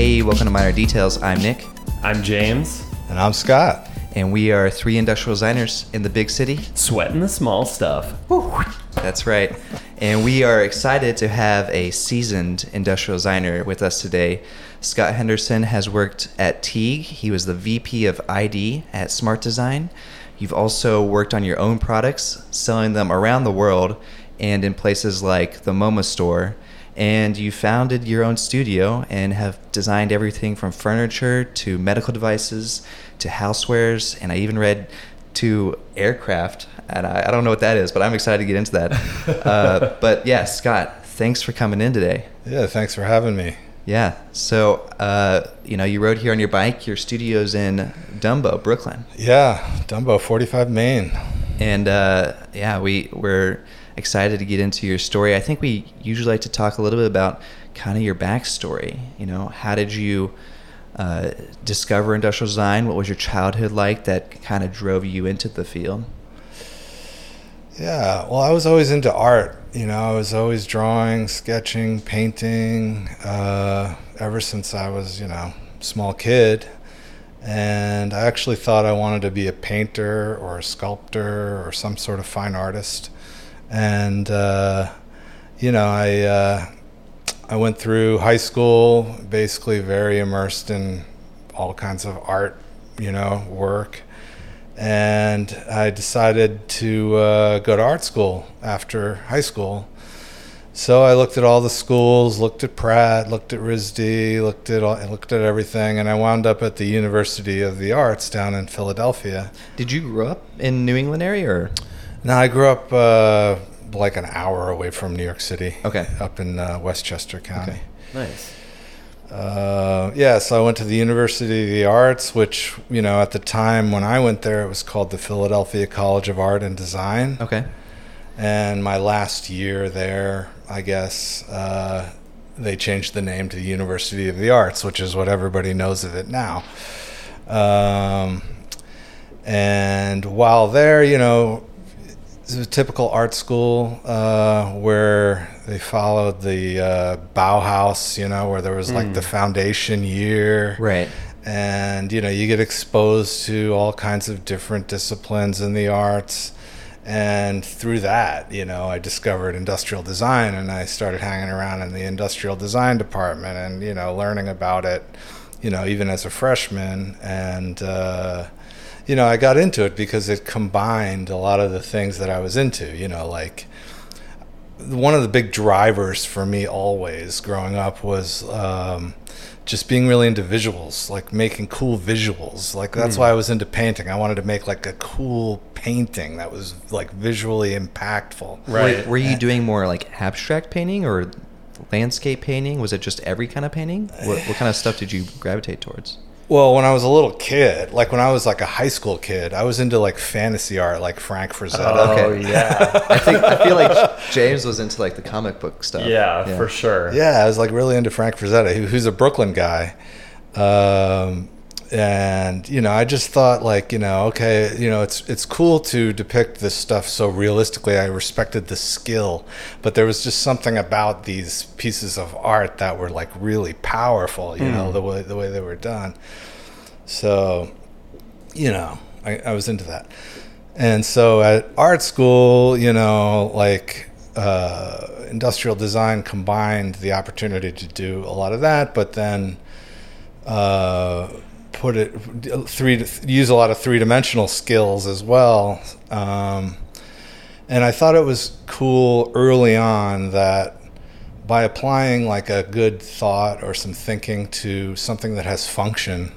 Hey, welcome to Minor Details. I'm Nick, I'm James. And I'm Scott. and we are three industrial designers in the big city. Sweating the small stuff. That's right. And we are excited to have a seasoned industrial designer with us today. Scott Henderson has worked at Teague. He was the VP of ID at Smart Design. You've also worked on your own products, selling them around the world and in places like the MoMA store. And you founded your own studio and have designed everything from furniture to medical devices to housewares. And I even read to aircraft. And I, I don't know what that is, but I'm excited to get into that. uh, but yeah, Scott, thanks for coming in today. Yeah, thanks for having me. Yeah. So, uh, you know, you rode here on your bike. Your studio's in Dumbo, Brooklyn. Yeah, Dumbo 45 Main. And uh, yeah, we we're excited to get into your story. I think we usually like to talk a little bit about kind of your backstory. You know, how did you uh, discover industrial design? What was your childhood like that kind of drove you into the field? Yeah, well, I was always into art. You know, I was always drawing, sketching, painting uh, ever since I was, you know, small kid. And I actually thought I wanted to be a painter or a sculptor or some sort of fine artist. And, uh, you know, I, uh, I went through high school basically very immersed in all kinds of art, you know, work and I decided to uh, go to art school after high school. So I looked at all the schools, looked at Pratt, looked at RISD, looked at all, looked at everything, and I wound up at the University of the Arts down in Philadelphia. Did you grow up in New England area or? Now I grew up uh, like an hour away from New York City. Okay. Up in uh, Westchester County. Okay. Nice. Uh, yeah, so I went to the University of the Arts, which, you know, at the time when I went there, it was called the Philadelphia College of Art and Design. Okay. And my last year there, I guess, uh, they changed the name to the University of the Arts, which is what everybody knows of it now. Um, and while there, you know, it was a typical art school uh, where they followed the uh, Bauhaus, you know, where there was like the foundation year. Right. and you know you get exposed to all kinds of different disciplines in the arts. And through that you know i discovered industrial design and i started hanging around in the industrial design department and you know learning about it you know even as a freshman. And uh, you know i got into it because it combined a lot of the things that i was into you know like one of the big drivers for me always growing up was um, just being really into visuals, like making cool visuals. Like that's why I was into painting. I wanted to make like a cool painting that was like visually impactful. Right. Were, were you doing more like abstract painting or landscape painting? Was it just every kind of painting? What, what kind of stuff did you gravitate towards? Well, when I was a little kid, like when I was like a high school kid, I was into like fantasy art, like Frank Frazetta. Oh, Okay. yeah. I think I feel like James was into like the comic book stuff. yeah, for sure. Yeah, I was like really into Frank Frazetta, who, who's a Brooklyn guy. Um, and you know, I just thought like, you know, okay, you know, it's it's cool to depict this stuff so realistically. I respected the skill, but there was just something about these pieces of art that were like really powerful. You know, the way the way they were done. So, you know, I, I was into that. And so at art school, you know, like uh, industrial design combined the opportunity to do a lot of that, but then uh, put it three use a lot of three dimensional skills as well. Um, and I thought it was cool early on that by applying like a good thought or some thinking to something that has function,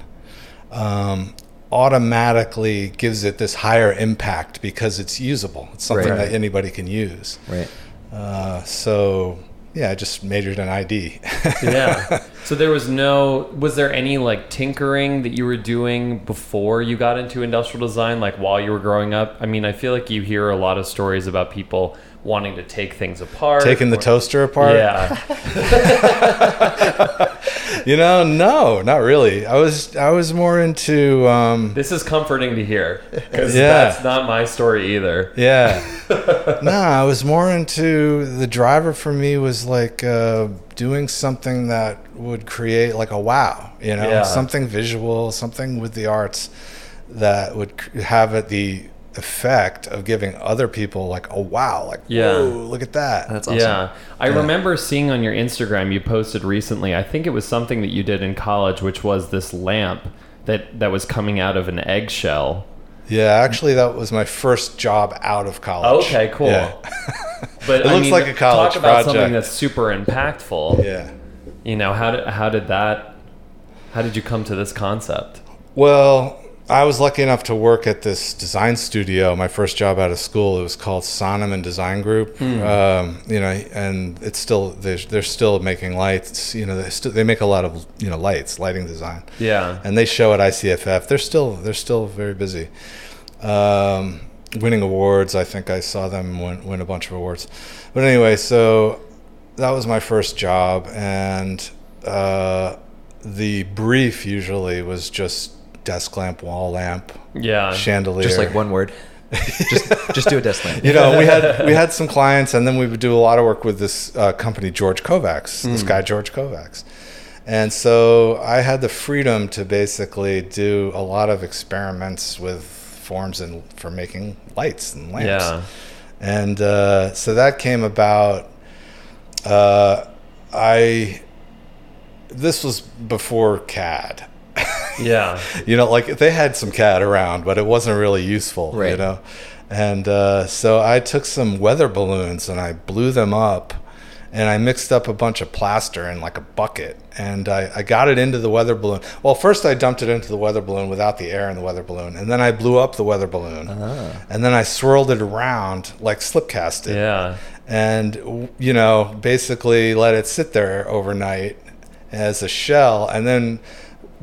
um, automatically gives it this higher impact because it's usable. It's something Right. that anybody can use. Right. Uh, so yeah, I just majored in ID. yeah. So there was no was there any like tinkering that you were doing before you got into industrial design like while you were growing up? I mean, I feel like you hear a lot of stories about people wanting to take things apart. Taking the or- toaster apart. Yeah. you know, no, not really. I was I was more into um, This is comforting to hear because Yeah. that's not my story either. yeah. no, I was more into the driver for me was like uh, doing something that would create like a wow, you know, Yeah. something visual, something with the arts that would have it the effect of giving other people like a wow, like Yeah. whoa, look at that. That's awesome. Yeah. I Yeah. remember seeing on your Instagram you posted recently. I think it was something that you did in college, which was this lamp that that was coming out of an eggshell. yeah, actually, that was my first job out of college. Okay, cool. Yeah. But It I looks mean, like a college talk about something project. that's super impactful. yeah. You know how did how did that? How did you come to this concept? Well, I was lucky enough to work at this design studio. My first job out of school, it was called Sonneman Design Group. Um, you know, and it's still they're, they're still making lights. You know, they still they make a lot of you know lights, lighting design, Yeah. and they show at ICFF. They're still they're still very busy, um, winning awards. I think I saw them win, win a bunch of awards. But anyway, so that was my first job, and uh, the brief usually was just desk lamp, wall lamp, Yeah. chandelier. Just like one word. just just do a desk lamp. You know, we had we had some clients, and then we would do a lot of work with this uh, company, George Kovacs, this guy George Kovacs, and so I had the freedom to basically do a lot of experiments with forms and for making lights and lamps. Yeah. and uh, so that came about. Uh, I this was before CAD. Yeah. you know, like they had some CAD around, but it wasn't really useful. You know, and uh, so I took some weather balloons and I blew them up. And I mixed up a bunch of plaster in like a bucket, and I, I got it into the weather balloon. Well, first I dumped it into the weather balloon without the air in the weather balloon, and then I blew up the weather balloon, and then I swirled it around like slip cast it Yeah. and you know basically let it sit there overnight as a shell and then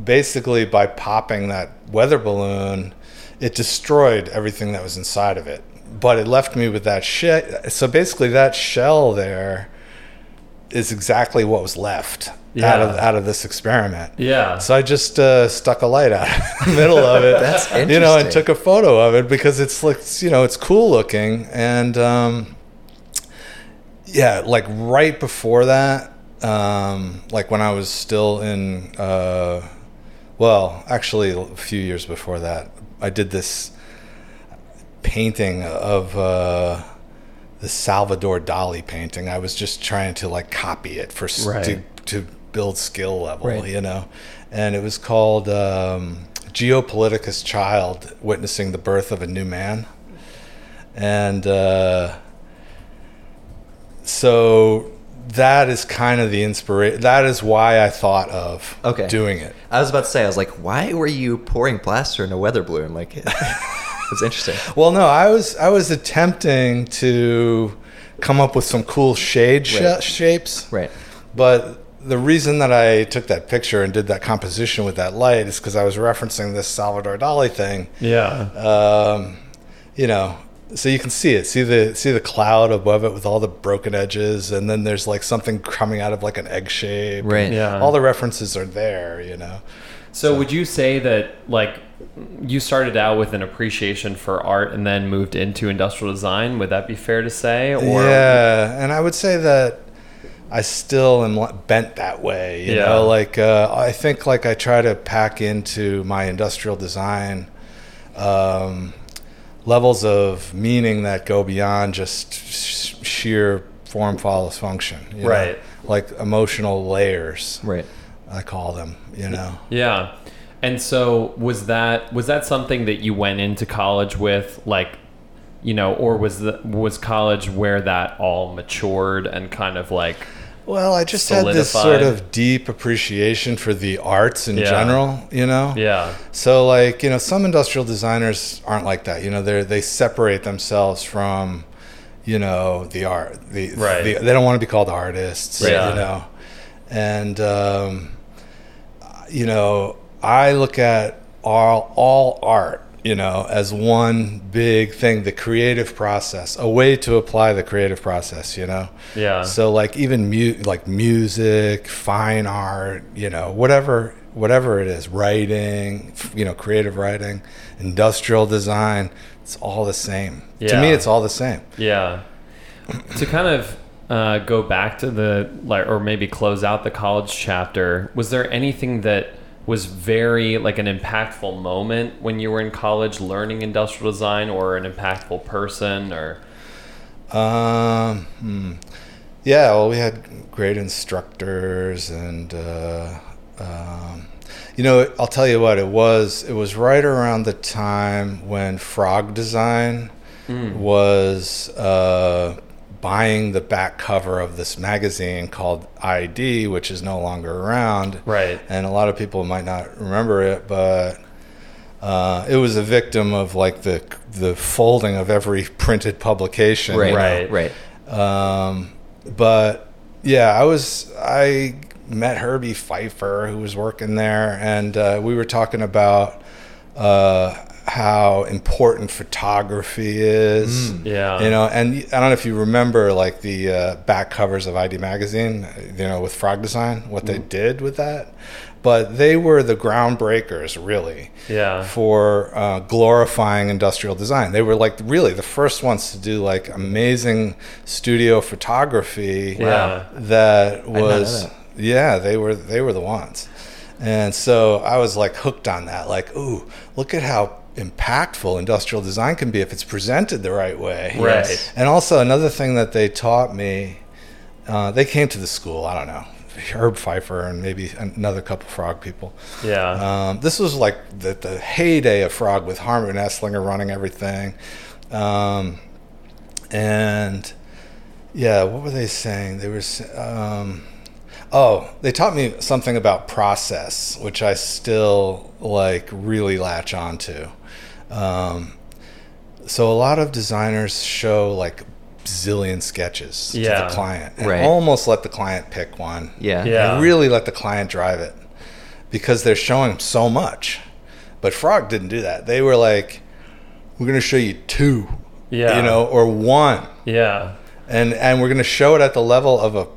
basically by popping that weather balloon it destroyed everything that was inside of it. But it left me with that shit so basically that shell there is exactly what was left out of out of this experiment. Yeah. so I just uh, stuck a light out in the middle of it. That's You know, and took a photo of it because it's like you know it's cool looking. And um, yeah, like right before that, um, like when I was still in, uh, well, actually a few years before that, I did this painting of. Uh, the Salvador Dali painting. I was just trying to like copy it for Right. to to build skill level, Right. you know. And it was called um, Geopoliticus Child Witnessing the Birth of a New Man. And uh, so that is kind of the inspiration. That is why I thought of Okay. doing it. I was about to say, I was like, why were you pouring plaster in a weather balloon? Like, it's interesting. Well, no, I was I was attempting to come up with some cool shade sh- Right. shapes. Right. But the reason that I took that picture and did that composition with that light is because I was referencing this Salvador Dali thing. Yeah. Um, you know, so you can see it, see the see the cloud above it with all the broken edges, and then there's like something coming out of like an egg shape. Right. Yeah. All the references are there. You know. So would you say that like you started out with an appreciation for art and then moved into industrial design? Would that be fair to say? Or yeah, and I would say that I still am bent that way. You Yeah. know, like uh, I think like I try to pack into my industrial design um, levels of meaning that go beyond just sh- sheer form follows function. you know? Right. Like emotional layers, Right. I call them. You know. Yeah. And so was that was that something that you went into college with like you know or was the was college where that all matured and kind of like Well, I just had this sort of deep appreciation for the arts in Yeah. general. You know. yeah. So like, you know, some industrial designers aren't like that. You know, they they separate themselves from, you know, the art. The, Right. the- they don't want to be called artists. Yeah. You know, and um, you know, I look at all all art you know, as one big thing, the creative process, a way to apply the creative process, you know. Yeah. So like even mu- like music, fine art, you know, whatever whatever it is, writing, you know, creative writing, industrial design, it's all the same. Yeah. To me it's all the same. Yeah. to kind of uh, go back to the like, or maybe close out the college chapter. Was there anything that was very like an impactful moment when you were in college learning industrial design, or an impactful person, or Um, hmm. Yeah, well, we had great instructors, and uh, um, you know, I'll tell you what it was. It was right around the time when Frog Design was uh, buying the back cover of this magazine called ID, which is no longer around. right? And a lot of people might not remember it, but uh, it was a victim of like the the folding of every printed publication. Right. you know? Right. Right. Um, but yeah, I was I met Herbie Pfeifer who was working there, and uh, we were talking about uh, how important photography is. Yeah. You know, and I don't know if you remember like the uh, back covers of ID magazine, you know, with Frog Design, what they did with that. But they were the groundbreakers, really Yeah. for uh, glorifying industrial design. They were like really the first ones to do like amazing studio photography. Yeah. that was that. yeah they were they were the ones, and so I was like hooked on that. Like, ooh, look at how impactful industrial design can be if it's presented the right way. Right. And also another thing that they taught me, uh, they came to the school. I don't know. Herb Pfeifer and maybe another couple frog people. Yeah. Um, this was like the, the heyday of Frog with Hartmut Esslinger running everything. Um, and yeah, what were they saying? They were, um, oh, they taught me something about process, which I still like really latch onto. Um, so a lot of designers show like zillion sketches to the client and Right. almost let the client pick one Yeah. Yeah. and really let the client drive it because they're showing so much. But Frog didn't do that. They were like, "We're going to show you two, Yeah. you know, or one, yeah. and and we're going to show it at the level of a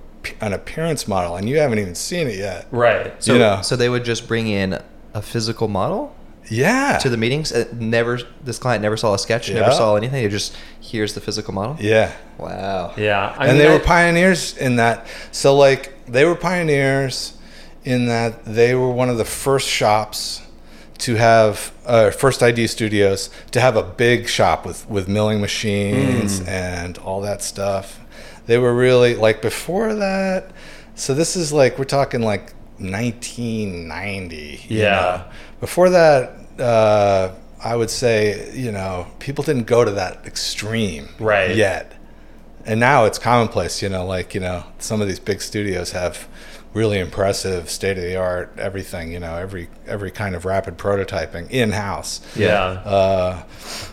an appearance model, and you haven't even seen it yet." Right. So, You know. so they would just bring in a physical model Yeah. to the meetings. Uh, never, this client never saw a sketch, never saw anything. It just here's the physical model. yeah. Wow. Yeah. I and mean, they I- were pioneers in that. So like they were pioneers in that they were one of the first shops to have uh, first ID studios to have a big shop with with milling machines Hmm. and all that stuff. They were really like before that. So this is like we're talking like 1990. you Yeah. know. Before that, uh, I would say you know people didn't go to that extreme Right. yet and now it's commonplace you know like you know some of these big studios have really impressive state of the art everything you know every every kind of rapid prototyping in house Yeah. uh,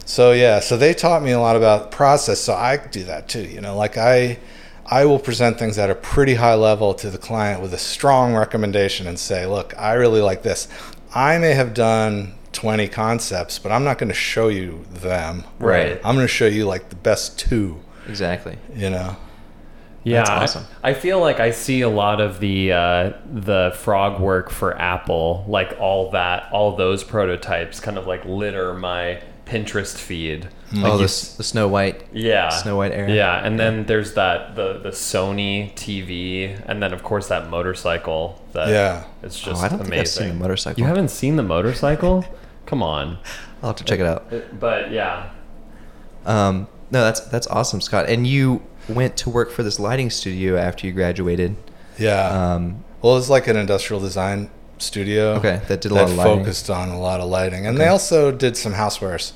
so yeah so they taught me a lot about process so i do that too you know like i i will present things at a pretty high level to the client with a strong recommendation and say look i really like this i may have done 20 concepts but i'm not going to show you them Right. i'm going to show you like the best two Exactly. you know Yeah, That's I- awesome. I, feel like I see a lot of the uh, the frog work for Apple, like all that, all those prototypes, kind of like litter my Pinterest feed. Like oh, the, s- s- the Snow White. yeah, Snow White era. Yeah, and then there's that the the Sony TV, and then of course that motorcycle. That Yeah. it's Oh, just I don't think amazing. I've seen the motorcycle. You haven't seen the motorcycle? Come on. I'll have to check it out. But yeah, Um, no, that's that's awesome, Scott. And you went to work for this lighting studio after you graduated. yeah Um, well it's like an industrial design studio Okay, that did a lot of lighting. focused on a lot of lighting and Okay. they also did some housewares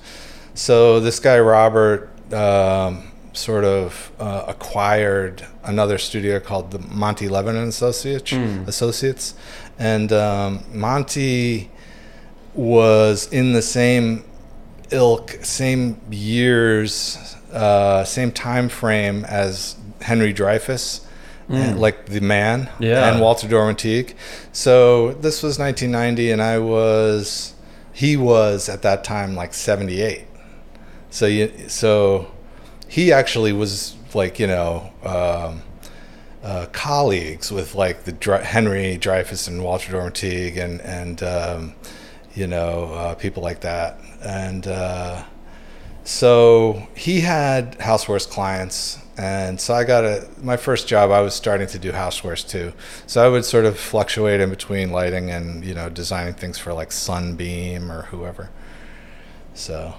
so this guy robert um, sort of uh, acquired another studio called the monty levin and associates Mm. associates and um, monty was in the same ilk same years uh, same time frame as henry dreyfuss and, like the man Yeah. and walter dorwin teague so this was 1990 and i was he was at that time like 78. So you, so he actually was like you know um, uh, colleagues with like the Dre- Henry Dreyfuss and Walter Dorwin Teague and and um, you know uh, people like that. And uh, so he had housewares clients. And so I got a my first job I was starting to do housewares too. So I would sort of fluctuate in between lighting and you know designing things for like Sunbeam or whoever. So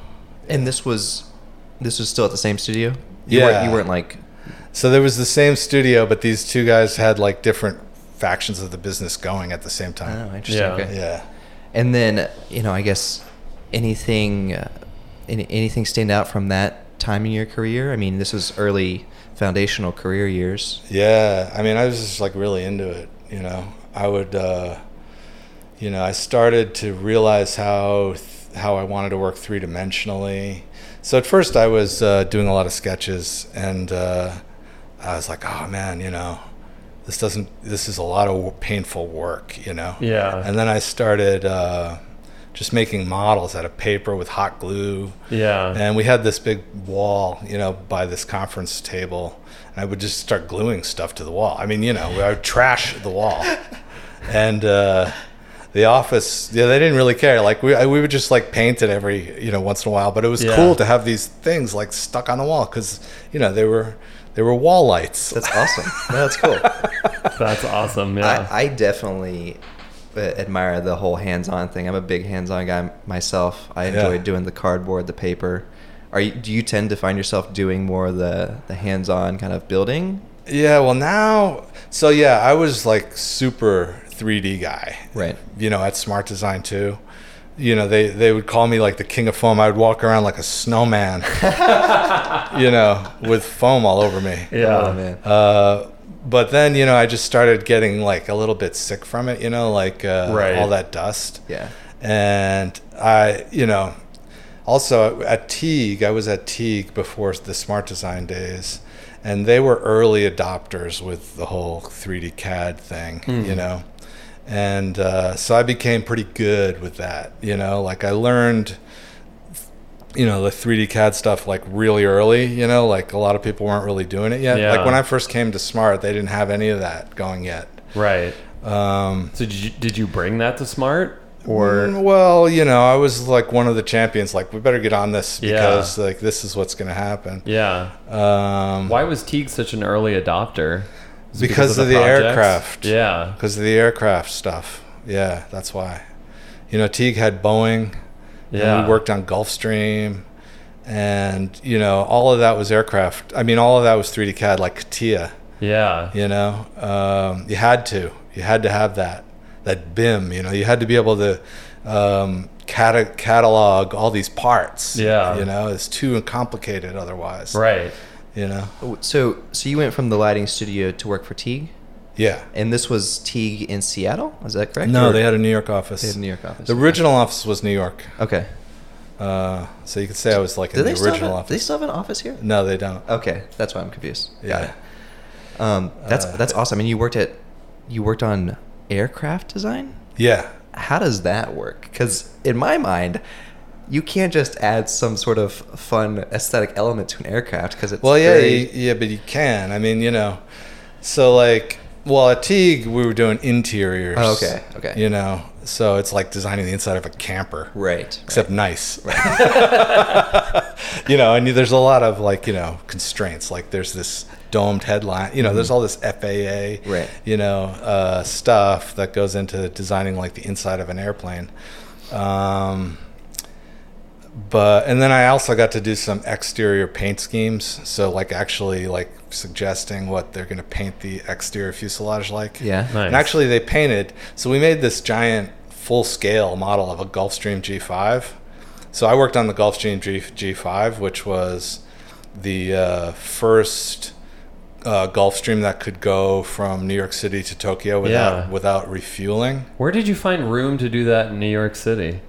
And this was this was still at the same studio. Yeah. You weren't, you weren't like So there was the same studio, but these two guys had like different factions of the business going at the same oh, time. interesting. Yeah. Okay. Yeah. And then you know, I guess anything uh, any, anything stand out from that time in your career? I mean, this was early foundational career years. Yeah. I mean, I was just like really into it, you know. I would uh you know, I started to realize how how I wanted to work three-dimensionally. So at first I was uh, doing a lot of sketches and uh I was like, "Oh man, you know, this doesn't this is a lot of painful work, you know." Yeah. And then I started uh just making models out of paper with hot glue. Yeah. And we had this big wall, you know, by this conference table. And I would just start gluing stuff to the wall. I mean, you know, I would trash the wall. And uh, the office, yeah, they didn't really care. Like we, I, we would just like paint it every, you know, once in a while. But it was Yeah. cool to have these things like stuck on the wall because, you know, they were they were wall lights. That's awesome. No, that's cool. That's awesome. Yeah. I, I definitely uh, admire the whole hands-on thing. I'm a big hands-on guy myself. I enjoy Yeah. doing the cardboard, the paper. Are you? Do you tend to find yourself doing more of the the hands-on kind of building? Yeah, well now, so yeah, I was like super 3D guy. Right. You know, at Smart Design too. You know, they they would call me like the king of foam. I would walk around like a snowman. you know, with foam all over me. yeah. Oh man. Uh, but then you know, I just started getting like a little bit sick from it. You know, like uh, Right. all that dust. Yeah. And I, you know, also at Teague, I was at Teague before the Smart Design days, and they were early adopters with the whole 3D CAD thing, you know. And uh, so I became pretty good with that, you know. Like I learned, you know, the 3D CAD stuff like really early, you know. Like a lot of people weren't really doing it yet. Yeah. Like when I first came to Smart, they didn't have any of that going yet. Right. Um, So did you, did you bring that to Smart or Mm, well, you know, I was like one of the champions. Like, we better get on this Yeah. because like this is what's going to happen. yeah? Um, Why was Teague such an early adopter? It Because of the projects? aircraft. Yeah. Because of the aircraft stuff. Yeah, that's why. You know, Teague had Boeing. And Yeah. we worked on Gulfstream, and you know, all of that was aircraft. I mean, all of that was 3D CAD, like CATIA. Yeah. You know, um, you had to. You had to have that. That BIM. You know, you had to be able to um, cata- catalog all these parts. Yeah. You know, it's too complicated otherwise. Right. You know. So so you went from the lighting studio to work for Teague, Yeah. and this was Teague in Seattle. Is that correct? No, Or- they had a New York office. They had a New York office. The original office was New York. Okay. Uh, so you could say I was like Do in the have original office. They still have an office here. no, they don't. Okay, that's why I'm confused. Yeah. Um, that's Uh, that's awesome. And you worked at you worked on aircraft design. Yeah. How does that work? Because in my mind, you can't just add some sort of fun aesthetic element to an aircraft because it's Well, yeah, very- you, yeah, but you can. I mean, you know, so like, well, at Teague we were doing interiors. Oh, okay, okay. You know, so it's like designing the inside of a camper, right. except right. nice. you know, and there's a lot of like, you know, constraints. Like there's this domed headline. You know, there's all this FAA, Right. You know, uh, stuff that goes into designing like the inside of an airplane. Um, but and then I also got to do some exterior paint schemes. So like actually like suggesting what they're going to paint the exterior fuselage like. Yeah. Nice. And actually they painted. So we made this giant full scale model of a Gulfstream G5. So I worked on the Gulfstream G, G5, which was the uh, first uh, Gulfstream that could go from New York City to Tokyo without Yeah. without refueling. Where did you find room to do that in New York City?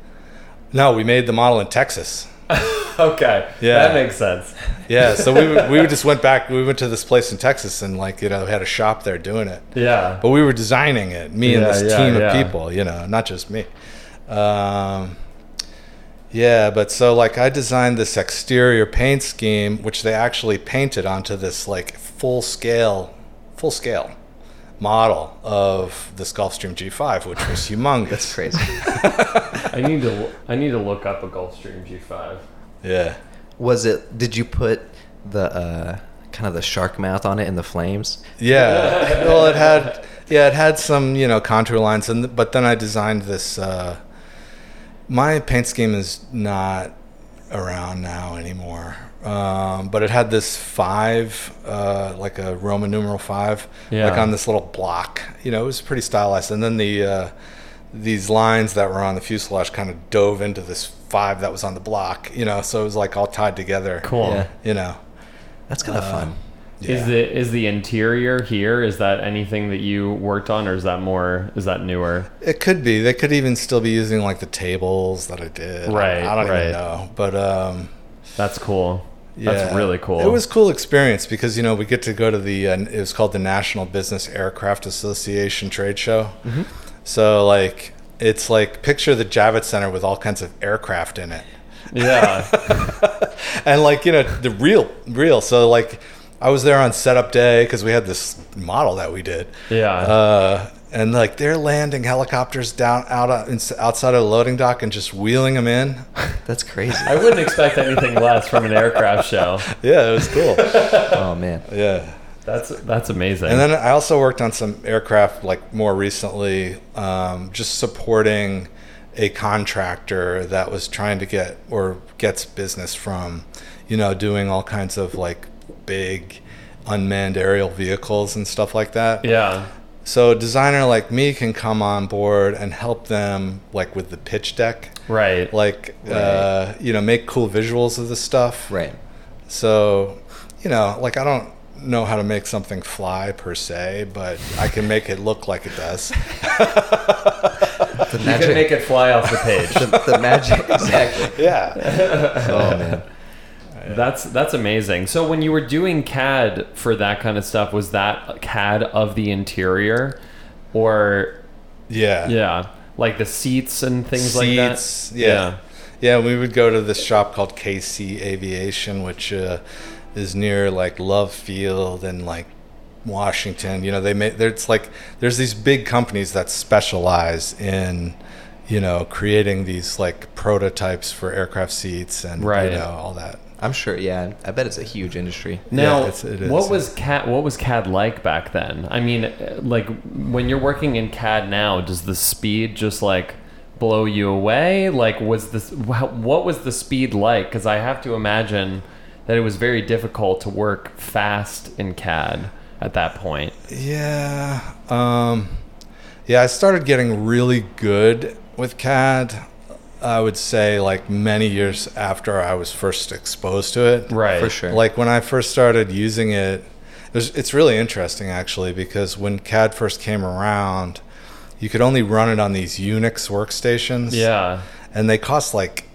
No, we made the model in Texas. Okay. Yeah. That makes sense. Yeah, so we we just went back. We went to this place in Texas and like you know had a shop there doing it. Yeah. But we were designing it, me and Yeah, this yeah, team yeah. of people, you know, not just me. Um, Yeah, but so like I designed this exterior paint scheme, which they actually painted onto this like full scale, full scale model of this Gulfstream G5, which was humongous. That's crazy. I need to I need to look up a Gulfstream G5. yeah. Was it? Did you put the uh, kind of the shark mouth on it in the flames? Yeah. well, it had yeah, it had some you know contour lines, and but then I designed this. Uh, my paint scheme is not around now anymore, um, but it had this five, uh, like a Roman numeral five, Yeah. like on this little block. You know, it was pretty stylized, and then the uh, these lines that were on the fuselage kind of dove into this five that was on the block. You know, so it was like all tied together. Cool. Yeah. You know. That's kind of Uh, fun. Is Yeah. the is the interior here? Is that anything that you worked on, or is that more? Is that newer? It could be. They could even still be using like the tables that I did. Right, I don't right. even know. But um, That's cool. yeah, That's really cool. It was a cool experience because you know we get to go to the. Uh, it was called the National Business Aircraft Association trade show. Mm-hmm. So like it's like picture the Javits Center with all kinds of aircraft in it, yeah. and like you know the real real. So like I was there on setup day because we had this model that we did. Yeah. Uh, and like they're landing helicopters down out uh, outside of the loading dock and just wheeling them in. That's crazy. I wouldn't expect anything less from an aircraft show. Yeah, it was cool. oh man. yeah. That's that's amazing. And then I also worked on some aircraft like more recently, um, just supporting a contractor that was trying to get or gets business from, you know, doing all kinds of like big unmanned aerial vehicles and stuff like that. yeah. So a designer like me can come on board and help them like with the pitch deck, Right. like uh, you know, make cool visuals of the stuff. Right. So, you know, like I don't know how to make something fly per se, but I can make it look like it does. The you can make it fly off the page. the, the magic. Exactly. yeah. Oh man. That's that's amazing. So when you were doing CAD for that kind of stuff, was that CAD of the interior, or Yeah. yeah, like the seats and things like that? Seats, yeah. yeah. we would go to this shop called KC Aviation, which uh, is near like Love Field and like Washington. You know, they make there's like there's these big companies that specialize in you know creating these like prototypes for aircraft seats and Right. you know all that. I'm sure. Yeah. I bet it's a huge industry. Now, it's- it is, what was CAD? What was CAD like back then? I mean, uh, like when you're working in CAD now, does the speed just like blow you away? Like, was this what was the speed like? Because I have to imagine that it was very difficult to work fast in CAD at that point. Yeah. Um, yeah, I started getting really good with CAD. I would say like many years after I was first exposed to it. Right. For sure. Like when I first started using it, it was, it's really interesting actually because when CAD first came around, you could only run it on these Unix workstations. Yeah. And they cost like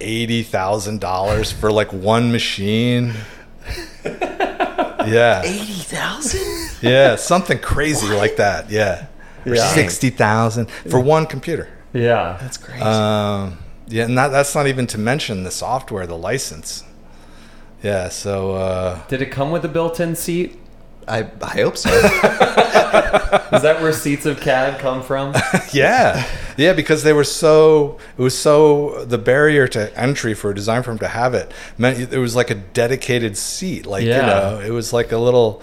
eighty thousand dollars for like one machine. yeah. Eighty thousand. Yeah, something crazy like that. Yeah, or Yeah. sixty thousand for one computer. Yeah. That's crazy. Um, yeah, and that, that's not even to mention the software, the license. Yeah, so uh, Did it come with a built-in seat? I I hope so. Is that where seats of CAD come from? yeah, yeah, because they were so it was so the barrier to entry for a design firm to have it meant it was like a dedicated seat. Like Yeah. you know, it was like a little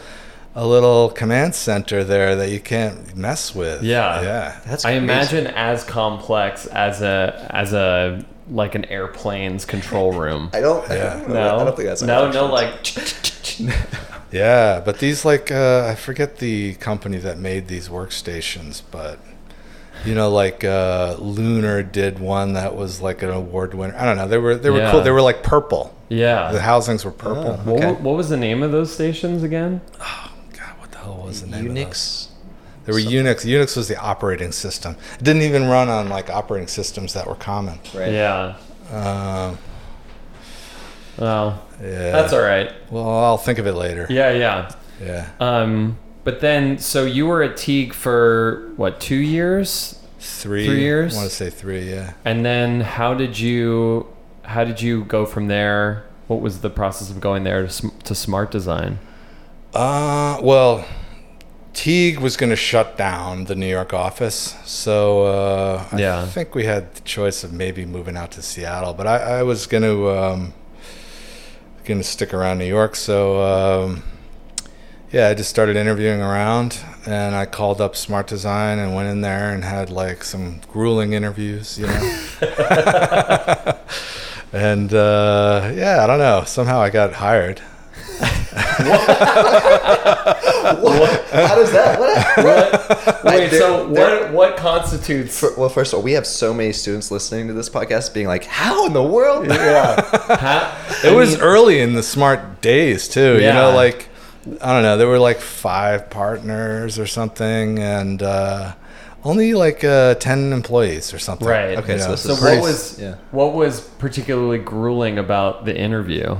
a little command center there that you can't mess with. Yeah. yeah. That's I imagine as complex as a as a like an airplane's control room. I don't. Yeah. No, I don't think that's no, it no. Like, Yeah, but these like uh, I forget the company that made these workstations, but you know, like uh, Lunar did one that was like an award winner. I don't know. They were they were Yeah. cool. They were like purple. Yeah. The housings were purple. Oh. What, Okay. what was the name of those stations again? God, hell was the name? Of? Unix. They were Unix. Unix was the operating system. It didn't even run on like operating systems that were common. Right. Yeah. Um, Well, yeah, that's all right. Well, I'll think of it later. Yeah, yeah. Yeah, Um, but then, so you were at Teague for what, two years? three. Three years? I want to say three. Yeah. And then how did you how did you go from there? What was the process of going there to, to Smart Design? Uh, well, Teague was going to shut down the New York office, so uh, Yeah. I think we had the choice of maybe moving out to Seattle, but I, I was going to um, going to stick around New York. So um, yeah, I just started interviewing around, and I called up Smart Design and went in there and had like some grueling interviews, you know. and uh, yeah, I don't know. Somehow I got hired. How does that? What? Wait, there- so there- what what constitutes? For- well, first of all, we have so many students listening to this podcast being like, "How in the world?" yeah, ha- It I was mean, early in the smart days too. You know, like I don't know, there were like five partners or something, and uh, only like uh, ten employees or something. Right. Okay, You so So what was yeah. what was particularly grueling about the interview?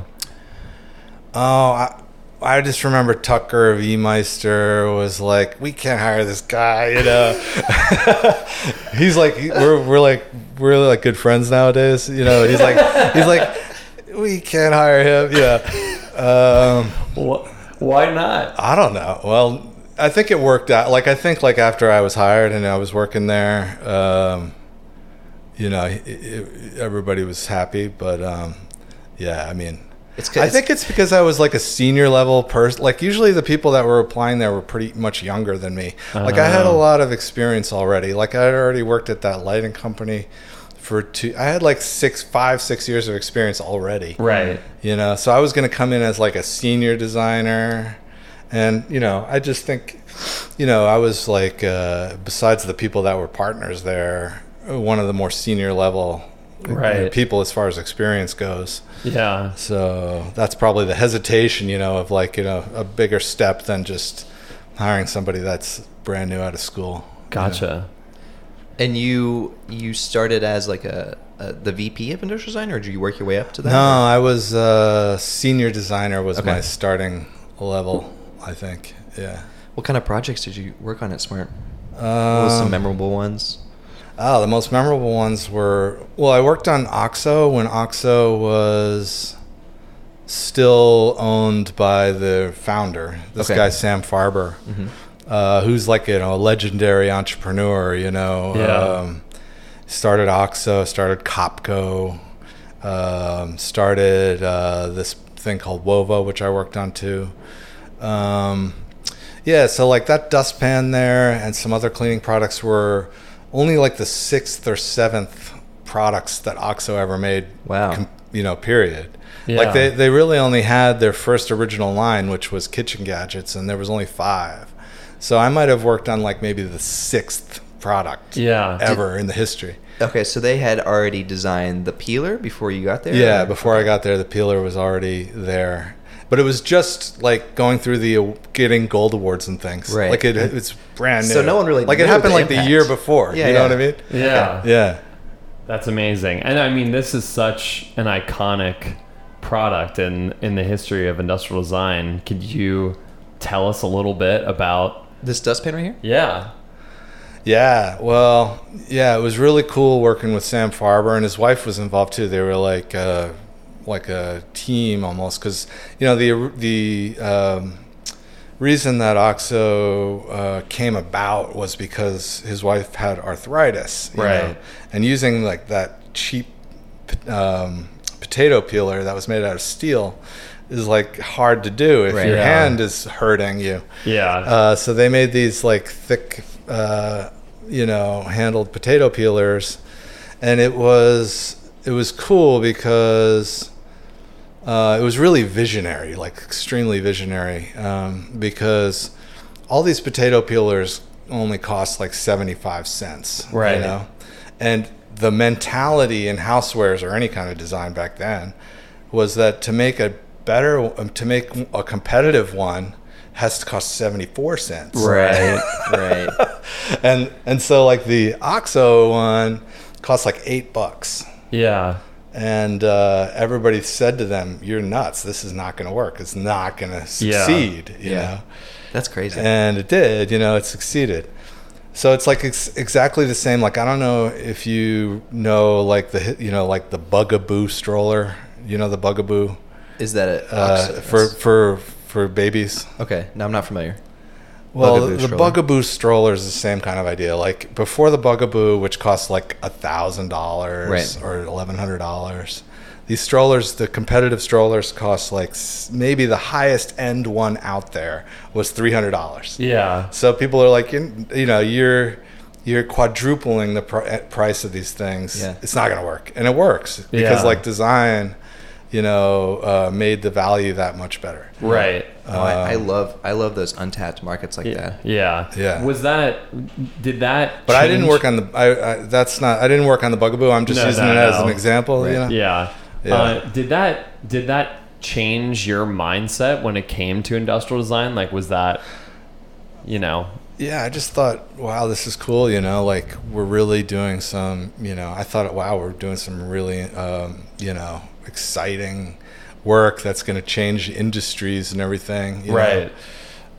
Oh, I, I just remember Tucker Viemeister was like, "We can't hire this guy," you know. he's like, we're we're like we're like good friends nowadays, you know. He's like, he's like, we can't hire him, yeah. Um, Wh- Why not? I don't know. Well, I think it worked out. Like I think like after I was hired and I was working there, um, you know, it, it, everybody was happy. But um, yeah, I mean, It's I think it's because I was like a senior level person. Like usually the people that were applying there were pretty much younger than me. Like I had a Oh. lot of experience already. Like I had already worked at that lighting company for two. I had like six, five, six years of experience already Right. you know so i was going to come in as like a senior designer and you know i just think you know i was like uh, besides the people that were partners there one of the more senior level Right. people as far as experience goes Yeah. so that's probably the hesitation you know of like you know a bigger step than just hiring somebody that's brand new out of school Gotcha. And you you started as like a, a the VP of industrial design, or did you work your way up to that? no i was uh senior designer was Okay. my starting level i think yeah What kind of projects did you work on at Smart? What um, was some memorable ones? Oh, the most memorable ones were well, I worked on Oxo when Oxo was still owned by the founder, this Okay. guy Sam Farber, Mhm. uh, who's like you know a legendary entrepreneur. You know, Yeah. um, started Oxo, started Copco, um, started uh, this thing called Wova, which I worked on too. Um, yeah, so like that dustpan there and some other cleaning products were only like the sixth or seventh products that Oxo ever made. Wow. com- you know, period. Yeah. Like they, they really only had their first original line, which was kitchen gadgets, and there was only five. So I might have worked on like maybe the sixth product Yeah. ever in the history. Okay, so they had already designed the peeler before you got there. Yeah, or- before I got there, the peeler was already there. But it was just like going through the uh, getting gold awards and things. Right. Like it, it's brand new. So no one really like it happened the like the year before. Yeah, you know what I mean? Yeah. Yeah. That's amazing. And I mean, this is such an iconic product in in the history of industrial design. Could you tell us a little bit about? This dustpan right here. Yeah. Yeah, well, yeah, it was really cool working with Sam Farber and his wife was involved too. They were like uh, like a team almost because you know the the um, reason that Oxo uh, came about was because his wife had arthritis, you Right. know, and using like that cheap um, potato peeler that was made out of steel is like hard to do if Right. your Yeah. hand is hurting you. Yeah. Uh, so they made these like thick, uh, you know, handled potato peelers, and it was it was cool because uh, it was really visionary, like extremely visionary, um, because all these potato peelers only cost like seventy five cents, Right. You know, and the mentality in housewares or any kind of design back then was that to make a better um, to make a competitive one has to cost 74 cents Right. right. and and so like the oxo one costs like eight bucks yeah. And uh, everybody said to them you're nuts this is not going to work it's not going to succeed you Yeah. know That's crazy. and it did you know it succeeded So it's like ex- exactly the same. Like I don't know if you know like the you know like the Bugaboo stroller. You know the Bugaboo Is that it? uh, for for for babies. okay, no, I'm not familiar. Well, Bugaboo the stroller. Bugaboo stroller is the same kind of idea. Like before the Bugaboo, which costs like a thousand dollars or eleven hundred dollars, these strollers, the competitive strollers, cost like maybe the highest end one out there was three hundred dollars. Yeah. So people are like, you, you know, you're you're quadrupling the pr- price of these things. Yeah. It's not going to work, and it works because Yeah. like design, you know, uh, made the value that much better. Right. Oh, I, I love I love those untapped markets like Yeah. that. Yeah. Yeah. Was that? Did that? But I didn't work on the. I, I that's not. I didn't work on the Bugaboo. I'm just No, using no, it as no. an example. You know? Yeah. Yeah. Uh, did that? Did that change your mindset when it came to industrial design? Like, was that? You know. Yeah. I just thought, wow, this is cool. You know, like we're really doing some. You know, I thought, wow, we're doing some really, um, you know, exciting work that's going to change industries and everything. you know? Right.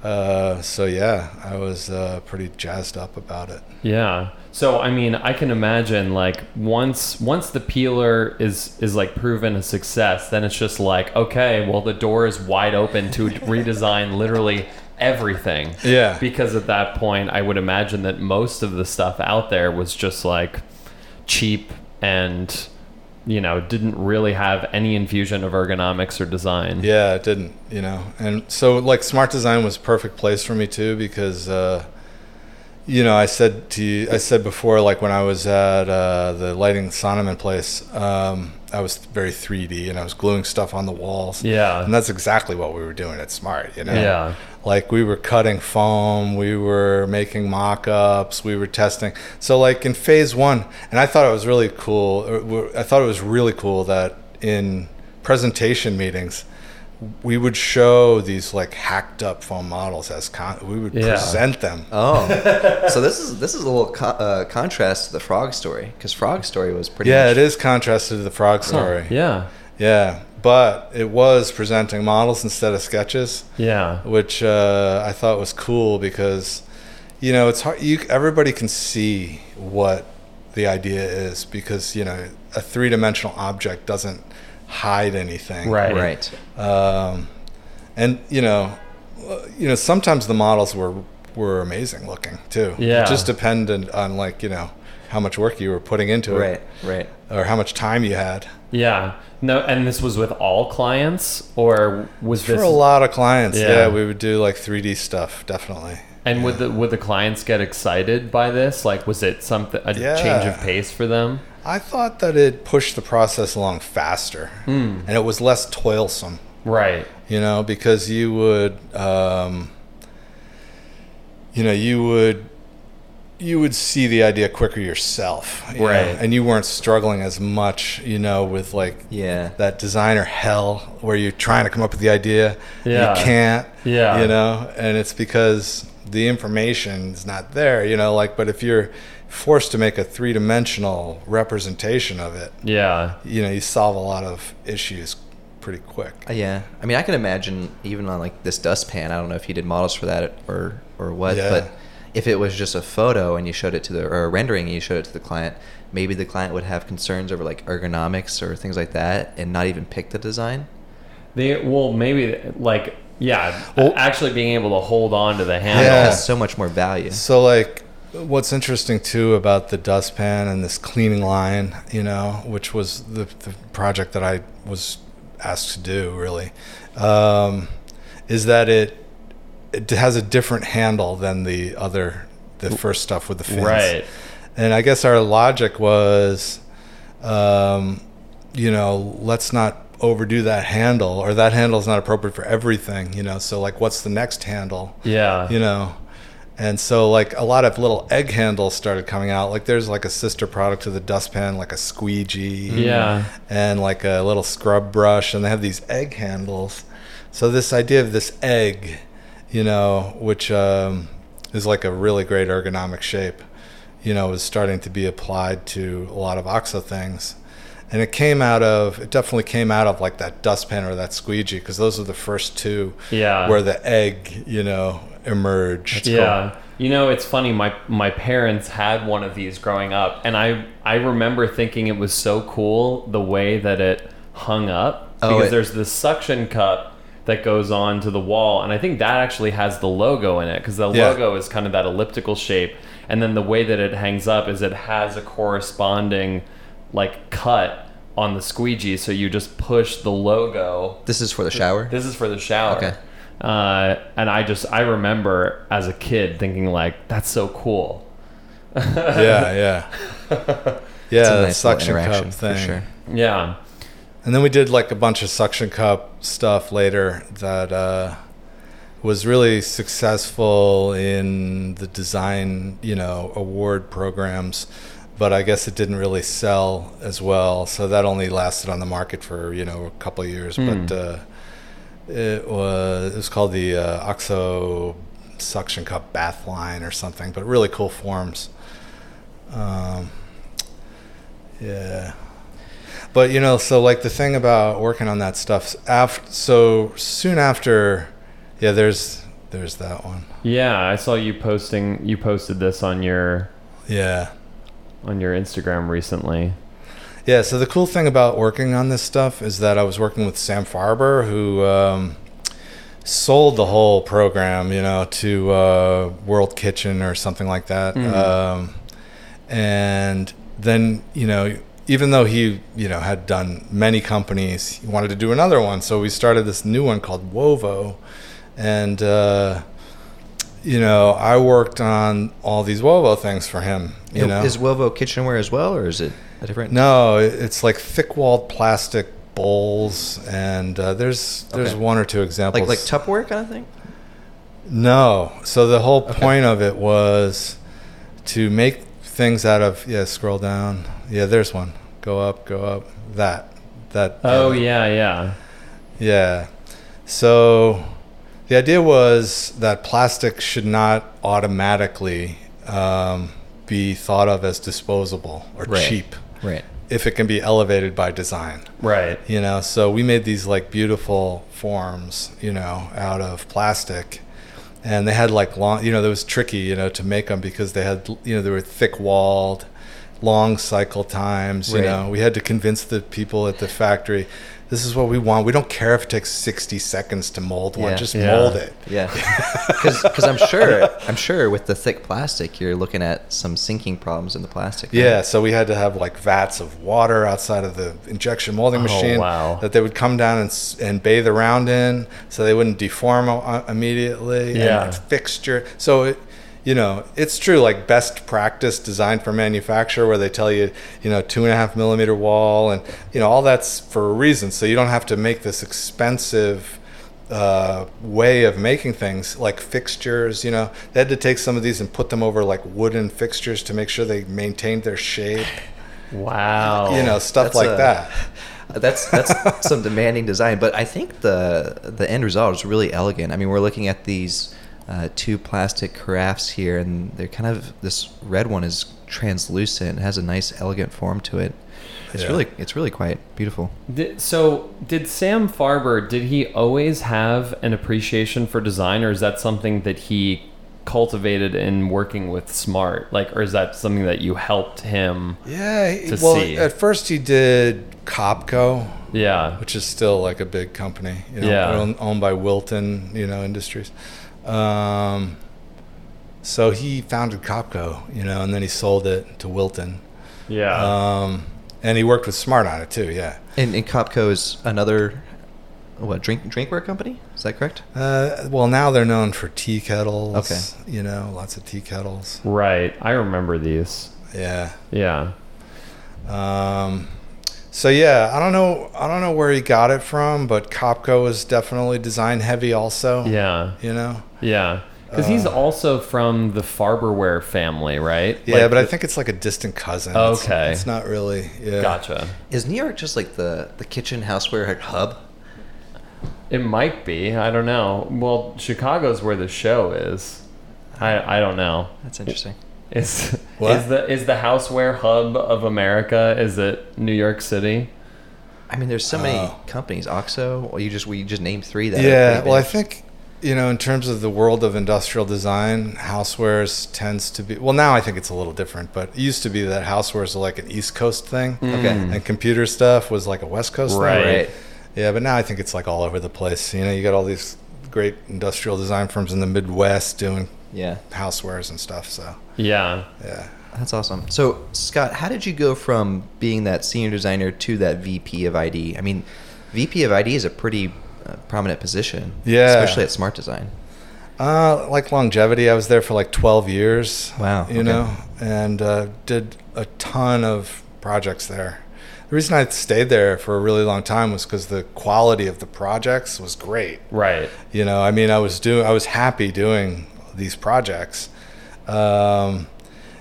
Uh, so yeah, I was uh, pretty jazzed up about it. Yeah. So I mean, I can imagine like once once the peeler is is like proven a success, then it's just like okay, well the door is wide open to redesign literally everything. Yeah. Because at that point, I would imagine that most of the stuff out there was just like cheap and you know didn't really have any infusion of ergonomics or design. Yeah, it didn't, you know. And so like smart design was a perfect place for me too because uh you know, I said to you, I said before like when I was at uh the lighting Sonneman place, um I was very 3D and I was gluing stuff on the walls. Yeah. And that's exactly what we were doing at Smart, you know. Yeah. Like we were cutting foam, we were making mock-ups, we were testing. So like in phase 1, and I thought it was really cool. uh, I thought it was really cool that in presentation meetings we would show these like hacked up foam models as con- we would Yeah. present them. Oh, so this is this is a little co- uh, contrast to the frog story because frog story was pretty. Yeah, much, it is contrasted to the frog Huh. story. Yeah. Yeah, but it was presenting models instead of sketches. Yeah. which uh, I thought was cool because you know it's hard. You everybody can see what the idea is because you know a three dimensional object doesn't hide anything, Right. Right. Um, and you know, you know sometimes the models were were amazing looking too. Yeah. it just depended on like you know how much work you were putting into Right. it Right. Right. Or how much time you had. Yeah. No, and this was with all clients, or was this For a lot of clients, Yeah. yeah, we would do like 3D stuff, definitely. And would the would the clients get excited by this? Like, was it something a Yeah. change of pace for them? I thought that it pushed the process along faster Hmm. and it was less toilsome, Right. you know, because you would, um, you know, you would, you would see the idea quicker yourself, you know, Right. and you weren't struggling as much, you know, with like Yeah. that designer hell where you're trying to come up with the idea, Yeah. you can't, Yeah. you know, and it's because the information is not there, you know, like, but if you're forced to make a three dimensional representation of it, Yeah. you know, you solve a lot of issues pretty quick. Uh, yeah. I mean, I can imagine even on like this dustpan. I don't know if you did models for that or or what, Yeah. but if it was just a photo and you showed it to the or a rendering and you showed it to the client, maybe the client would have concerns over like ergonomics or things like that and not even pick the design. They well maybe like yeah Well- actually being able to hold on to the handle. Yeah. has so much more value. So, like, what's interesting too about the dustpan and this cleaning line, you know, which was the, the project that I was asked to do, really, um, is that it it has a different handle than the other, the first stuff with the fins. Right. And I guess our logic was, um, you know, let's not overdo that handle, or that handle is not appropriate for everything, you know. So, like, what's the next handle? Yeah. you know and so like a lot of little egg handles started coming out like there's like a sister product to the dustpan like a squeegee Yeah. and like a little scrub brush and they have these egg handles so this idea of this egg you know which um, is like a really great ergonomic shape you know is starting to be applied to a lot of oxo things and it came out of it definitely came out of like that dustpan or that squeegee because those are the first two Yeah. where the egg you know emerged yeah. You know, it's funny. My my parents had one of these growing up, and I I remember thinking it was so cool the way that it hung up Oh, because it- there's this suction cup that goes on to the wall, and I think that actually has the logo in it because the Yeah. logo is kind of that elliptical shape, and then the way that it hangs up is it has a corresponding like cut on the squeegee, so you just push the logo This is for the shower. this is for the shower. Okay. Uh, and I just I remember as a kid thinking like that's so cool. yeah yeah yeah It's a nice suction interaction cup for thing sure. Yeah. And then we did like a bunch of suction cup stuff later that uh, was really successful in the design, you know, award programs. But I guess it didn't really sell as well, so that only lasted on the market for you know a couple of years. But uh, it was it was called the uh, Oxo suction cup bath line or something. But really cool forms. Um, yeah. But you know, so like the thing about working on that stuff after so soon after yeah, there's there's that one. Yeah, I saw you posting you posted this on your Yeah. on your Instagram recently. Yeah, so the cool thing about working on this stuff is that I was working with Sam Farber, who um, sold the whole program, you know, to uh, World Kitchen or something like that. Um, and then, you know, even though he, you know, had done many companies, he wanted to do another one. So we started this new one called Wovo, and uh, you know, I worked on all these Wovo things for him. You know, is Wovo kitchenware as well, or is it different? no, it's like thick-walled plastic bowls, and uh, there's there's Okay. one or two examples. like like Tupperware kind of thing. no, so the whole point of it was to make things out of yeah. Scroll down. Yeah, there's one. Go up. Go up. That. That. Oh yeah, yeah. Yeah. So the idea was that plastic should not automatically um, be thought of as disposable or Right. cheap Right. if it can be elevated by design. Right. you know so we made these like beautiful forms you know out of plastic and they had like long you know it was tricky you know to make them because they had you know they were thick walled long cycle times you Right. know we had to convince the people at the factory this is what we want we don't care if it takes 60 seconds to mold one Yeah. just Yeah. mold it Yeah, because I'm sure I'm sure with the thick plastic, you're looking at some sinking problems in the plastic. right? Yeah, so we had to have like vats of water outside of the injection molding Oh, machine wow. that they would come down and, and bathe around in, so they wouldn't deform uh, immediately. Yeah. and fixture. So it, you know, it's true. Like best practice design for manufacture, where they tell you, you know, two and a half millimeter wall, and you know all that's for a reason. So you don't have to make this expensive uh, way of making things like fixtures. You know, they had to take some of these and put them over like wooden fixtures to make sure they maintained their shape. Wow. you know, stuff that's like a- that. That's that's some demanding design, but I think the the end result is really elegant. I mean, we're looking at these uh, two plastic carafes here, and they're kind of this red one is translucent. It has a nice, elegant form to it. It's Yeah. really it's really quite beautiful. Did, so, did Sam Farber? Did he always have an appreciation for design, or is that something that he cultivated in working with Smart? Like, or is that something that you helped him? Yeah. To well, see. at first he did Copco, Yeah. which is still like a big company, you know, Yeah. owned, owned by Wilton, you know, Industries. Um, so he founded Copco, you know, and then he sold it to Wilton. Yeah. Um, and he worked with Smart on it too. Yeah. And, and Copco is another what drink drinkware company? Is that correct? Uh, well, now they're known for tea kettles. Okay. You know, lots of tea kettles. right. I remember these. Yeah. Yeah. Um, so yeah, I don't know. I don't know where he got it from, but Copco is definitely design heavy, also. Yeah. You know. Yeah. Because he's Uh, also from the Farberware family, right? Yeah, Like but I think it's like a distant cousin. Okay. It's, not really. Yeah. Gotcha. Is New York just like the the kitchen houseware hub? It might be. I don't know. Well, Chicago's where the show is. I I don't know. That's interesting. Is What? is the is the houseware hub of America? Is it New York City? I mean, there's so many Oh. companies. Oxo. Well, you just we just named three that. yeah well i think you know in terms of the world of industrial design housewares tends to be well now i think it's a little different but it used to be that housewares are like an east coast thing Okay. Mm. and computer stuff was like a west coast Right. thing Right. yeah but now i think it's like all over the place you know you got all these great industrial design firms in the midwest doing Yeah. housewares and stuff so Yeah. yeah That's awesome. So, Scott, how did you go from being that senior designer to that VP of ID? I mean, VP of ID is a pretty prominent position. Yeah. Especially at Smart Design. Uh, like longevity, I was there for like 12 years. Wow, You okay. know, and uh, did a ton of projects there. The reason I stayed there for a really long time was because the quality of the projects was great. Right. You know, I mean, I was doing, I was happy doing these projects. Um,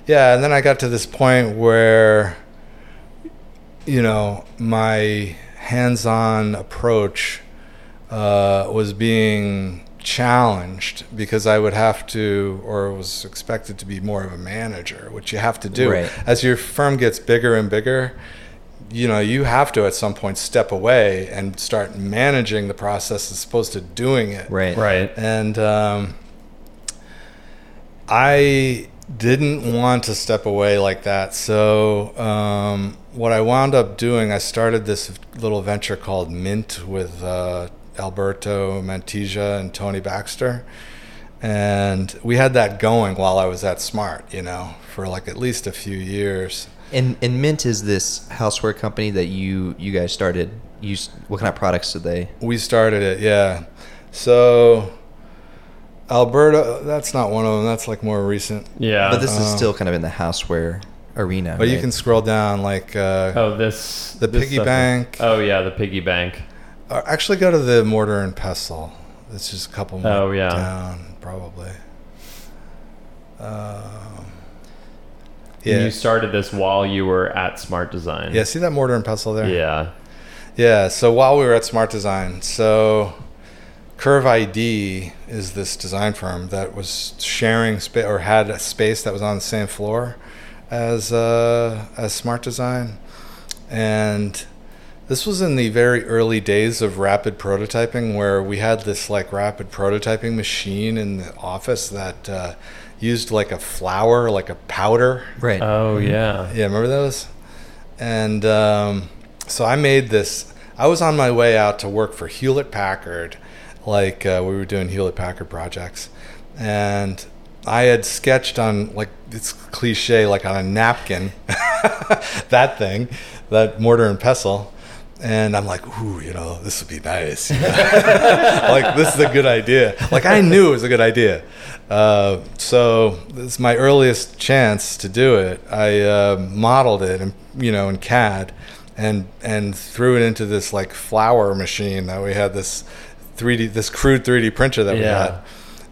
yeah, and then I got to this point where, you know, my hands-on approach uh, was being challenged because I would have to, or was expected to be more of a manager, which you have to do Right. as your firm gets bigger and bigger. You know, you have to at some point step away and start managing the process as opposed to doing it. Right. Right. And um, I didn't want to step away like that. So, um, what I wound up doing, I started this little venture called Mint with uh, Alberto Mantilla and Tony Baxter. And we had that going while I was at Smart, you know, for like at least a few years. And and Mint is this houseware company that you you guys started. You what kind of products did they? We started it, yeah. So, Alberto, that's not one of them. That's like more recent. Yeah. but this is Oh. still kind of in the houseware arena. But you can scroll down, like, uh, oh, this The this piggy stuff- bank. Oh yeah, the piggy bank. Actually go to the mortar and pestle. It's just a couple more Oh, yeah. down, probably. Um, And you started this while you were at Smart Design. yeah, see that mortar and pestle there? Yeah. Yeah, so while we were at Smart Design, so Curve ID is this design firm that was sharing space or had a space that was on the same floor as uh, as Smart Design, and this was in the very early days of rapid prototyping, where we had this like rapid prototyping machine in the office that uh, used like a flour, like a powder, right. Oh yeah. yeah, remember those? And um, so I made this. I was on my way out to work for Hewlett Packard, like uh, we were doing Hewlett Packard projects, and I had sketched on like it's cliche, like on a napkin, that thing, that mortar and pestle. And I'm like, ooh, you know, this would be nice. you know? like, this is a good idea. Like, I knew it was a good idea. Uh, so this is my earliest chance to do it. I uh, modeled it, and you know, in CAD, and and threw it into this like flower machine that we had this 3D, this crude 3D printer that we Yeah. had.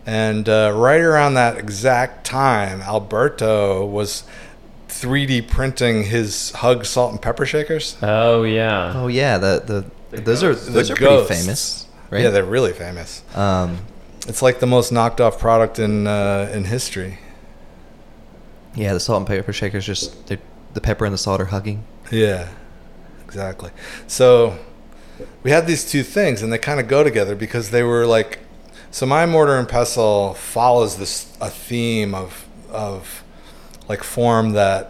And uh, right around that exact time, Alberto was 3D printing his Hug salt and pepper shakers. Oh yeah. oh yeah, the the, The those are those The are pretty famous, right? Yeah, they're really famous. um, It's like the most knocked off product in uh, in history. yeah, the salt and pepper shakers just they're- the pepper and the salt are hugging. Yeah, exactly. So we had these two things, and they kind of go together because they were like. So my mortar and pestle follows this a theme of of like form that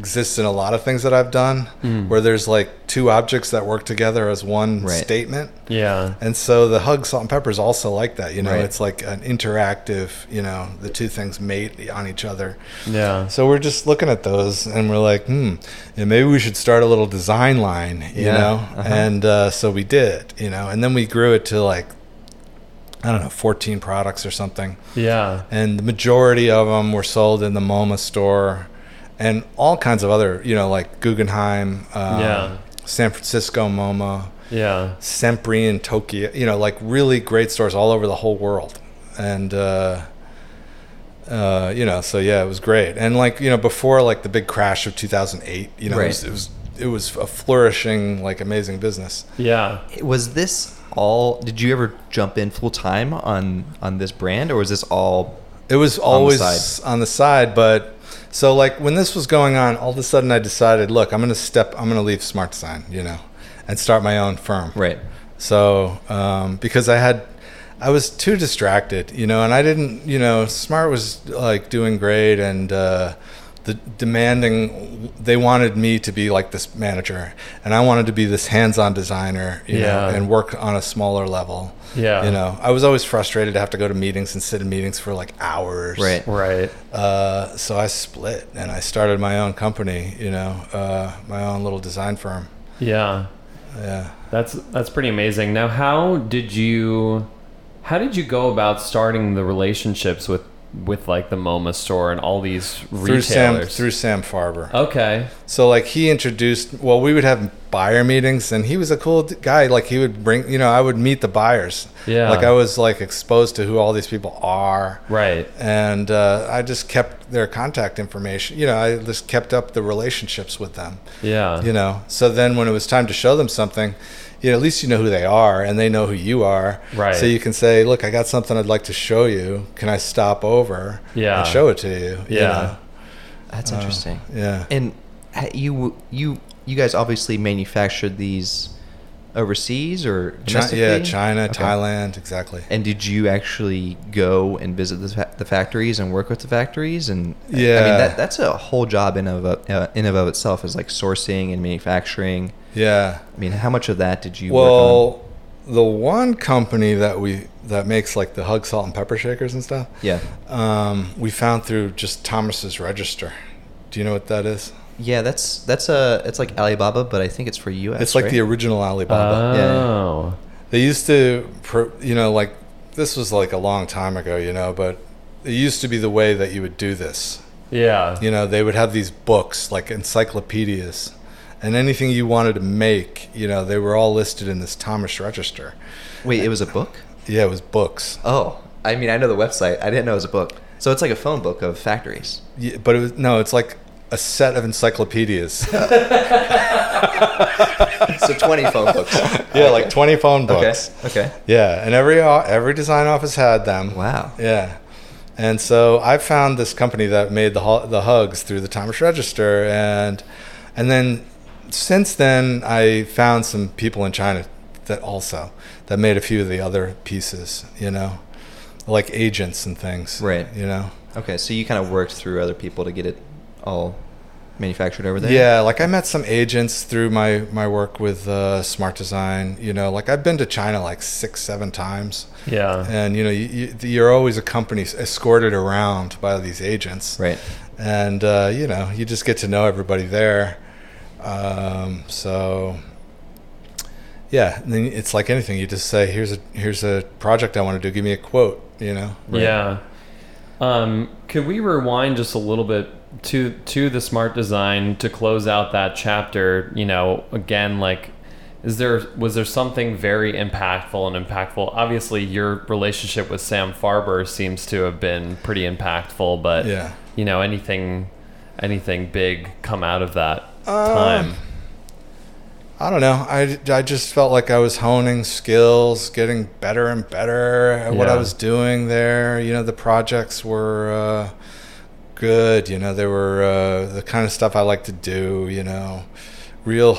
exists in a lot of things that I've done, Mm. where there's like two objects that work together as one Right. statement. Yeah. And so the hug salt and pepper is also like that. You know, Right. it's like an interactive. You know, the two things mate on each other. Yeah. So we're just looking at those and we're like, hmm, yeah, maybe we should start a little design line, you Yeah, know? uh-huh. And uh, so we did, you know, and then we grew it to like, I don't know, 14 products or something. Yeah. And the majority of them were sold in the MoMA store and all kinds of other, you know, like Guggenheim, um, Yeah. San Francisco MoMA, Yeah. Sempre in Tokyo, you know, like really great stores all over the whole world. And, uh, uh, you know, so yeah, it was great. And like, you know, before like the big crash of 2008, you know, Right. it, was, it was, it was a flourishing, like amazing business. Yeah. Was this all? Did you ever jump in full time on on this brand, or was this all? It was the always side. on the side, but So like when this was going on, all of a sudden I decided, look, I'm gonna step, I'm gonna leave Smart Design, you know, and start my own firm. Right. So um, because I had, I was too distracted, you know, and I didn't, you know, Smart was like doing great and uh, the demanding. They wanted me to be like this manager, and I wanted to be this hands-on designer, you know, and work on a smaller level. Yeah. You know, I was always frustrated to have to go to meetings and sit in meetings for like hours. Right. Right. Uh, so I split and I started my own company, you know, uh, my own little design firm. Yeah. Yeah. That's that's pretty amazing. Now, how did you how did you go about starting the relationships with with like the MoMA store and all these Through Sam, retailers? through Sam Farber. okay. So like he introduced, well, we would have buyer meetings and he was a cool guy. Like he would bring, you know, I would meet the buyers. Yeah. Like I was like exposed to who all these people are. Right. And uh, I just kept their contact information. You know, I just kept up the relationships with them. Yeah. you know so then when it was time to show them something you know at least you know who they are and they know who you are Right. so you can say look i got something i'd like to show you can i stop over Yeah. and show it to you, you Yeah. know? That's interesting. yeah And you you you guys obviously manufactured these overseas or China, yeah china Okay. thailand exactly And did you actually go and visit the, fa- the factories and work with the factories? And yeah, I mean that that's a whole job in of uh, in of, of itself is like sourcing and manufacturing. Yeah I mean, how much of that did you? work well the one company that we that makes like the hug salt and pepper shakers and stuff yeah, um, we found through just thomas's register do you know what that is yeah. That's that's a it's like Alibaba, but I think it's for U.S. it's like right? the original alibaba yeah. Oh. They used to, you know, like this was like a long time ago, you know, but it used to be the way that you would do this. Yeah. You know, they would have these books, like encyclopedias, and anything you wanted to make, you know, they were all listed in this Thomas Register. Wait, it was a book. Yeah, it was books. Oh, I mean, I know the website. I didn't know it was a book. So it's like a phone book of factories. Yeah, but it was no, it's like a set of encyclopedias. so twenty phone books. yeah, like 20 phone books. Okay. Okay. Yeah, and every every design office had them. Wow. Yeah. And so I found this company that made the the hugs through the Thomas Register, and and then since then I found some people in China that also that made a few of the other pieces, you know, like agents and things, Right. You know. Okay, so you kind of worked through other people to get it all manufactured over there. Yeah, like I met some agents through my my work with uh, Smart Design. You know, like I've been to China like six, seven times. Yeah. and you know you, you, you're always a company escorted around by these agents Right. and uh, you know you just get to know everybody there um, so yeah and then it's like anything you just say here's a here's a project i want to do give me a quote you know Yeah. Um, could we rewind just a little bit to to the smart design to close out that chapter? You know, again, like, is there was there something very impactful and impactful? Obviously, your relationship with Sam Farber seems to have been pretty impactful, but Yeah. you know, anything anything big come out of that Uh, time? i don't know. I, I just felt like i was honing skills getting better and better at what i was doing there. You know the projects were uh, good you know they were uh, the kind of stuff i like to do you know. Real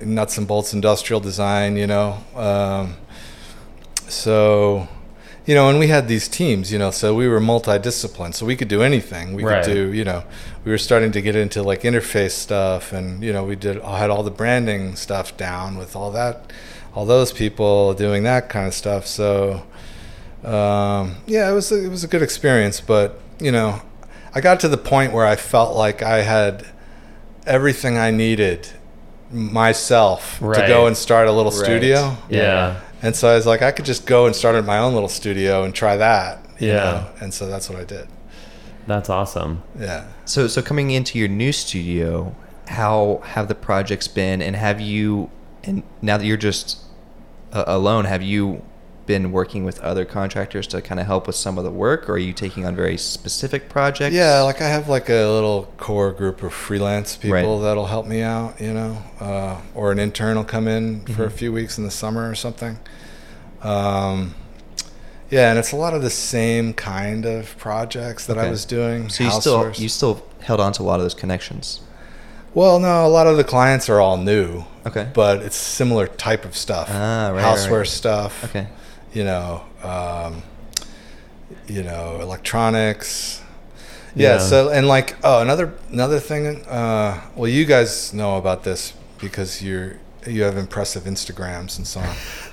nuts and bolts industrial design you know um, so you know and we had these teams you know so we were multidisciplined so we could do anything we Right. could do you know we were starting to get into like interface stuff and you know we did I had all the branding stuff down with all that all those people doing that kind of stuff so um, yeah it was a, it was a good experience but you know I got to the point where I felt like I had everything I needed myself to go and start a little Right. studio yeah. And so I was like, I could just go and start in my own little studio and try that. you Yeah. know? And so that's what I did. That's awesome. Yeah. So so coming into your new studio, how have the projects been, and have you, and now that you're just uh, alone, have you been working with other contractors to kind of help with some of the work, or are you taking on very specific projects? Yeah, like I have like a little core group of freelance people Right. that'll help me out, you know, uh, or an intern will come in for a Mhm. few weeks in the summer or something. Um, Yeah, and it's a lot of the same kind of projects that I was doing. So you still you still held on to a lot of those connections. well, no, a lot of the clients are all new, Okay. but it's similar type of stuff. Ah, right, right, Houseware right. stuff. Okay. You know, um, you know, electronics. Yeah, Yeah. So and like oh another another thing. Uh, well, you guys know about this because you're you have impressive Instagrams and so on.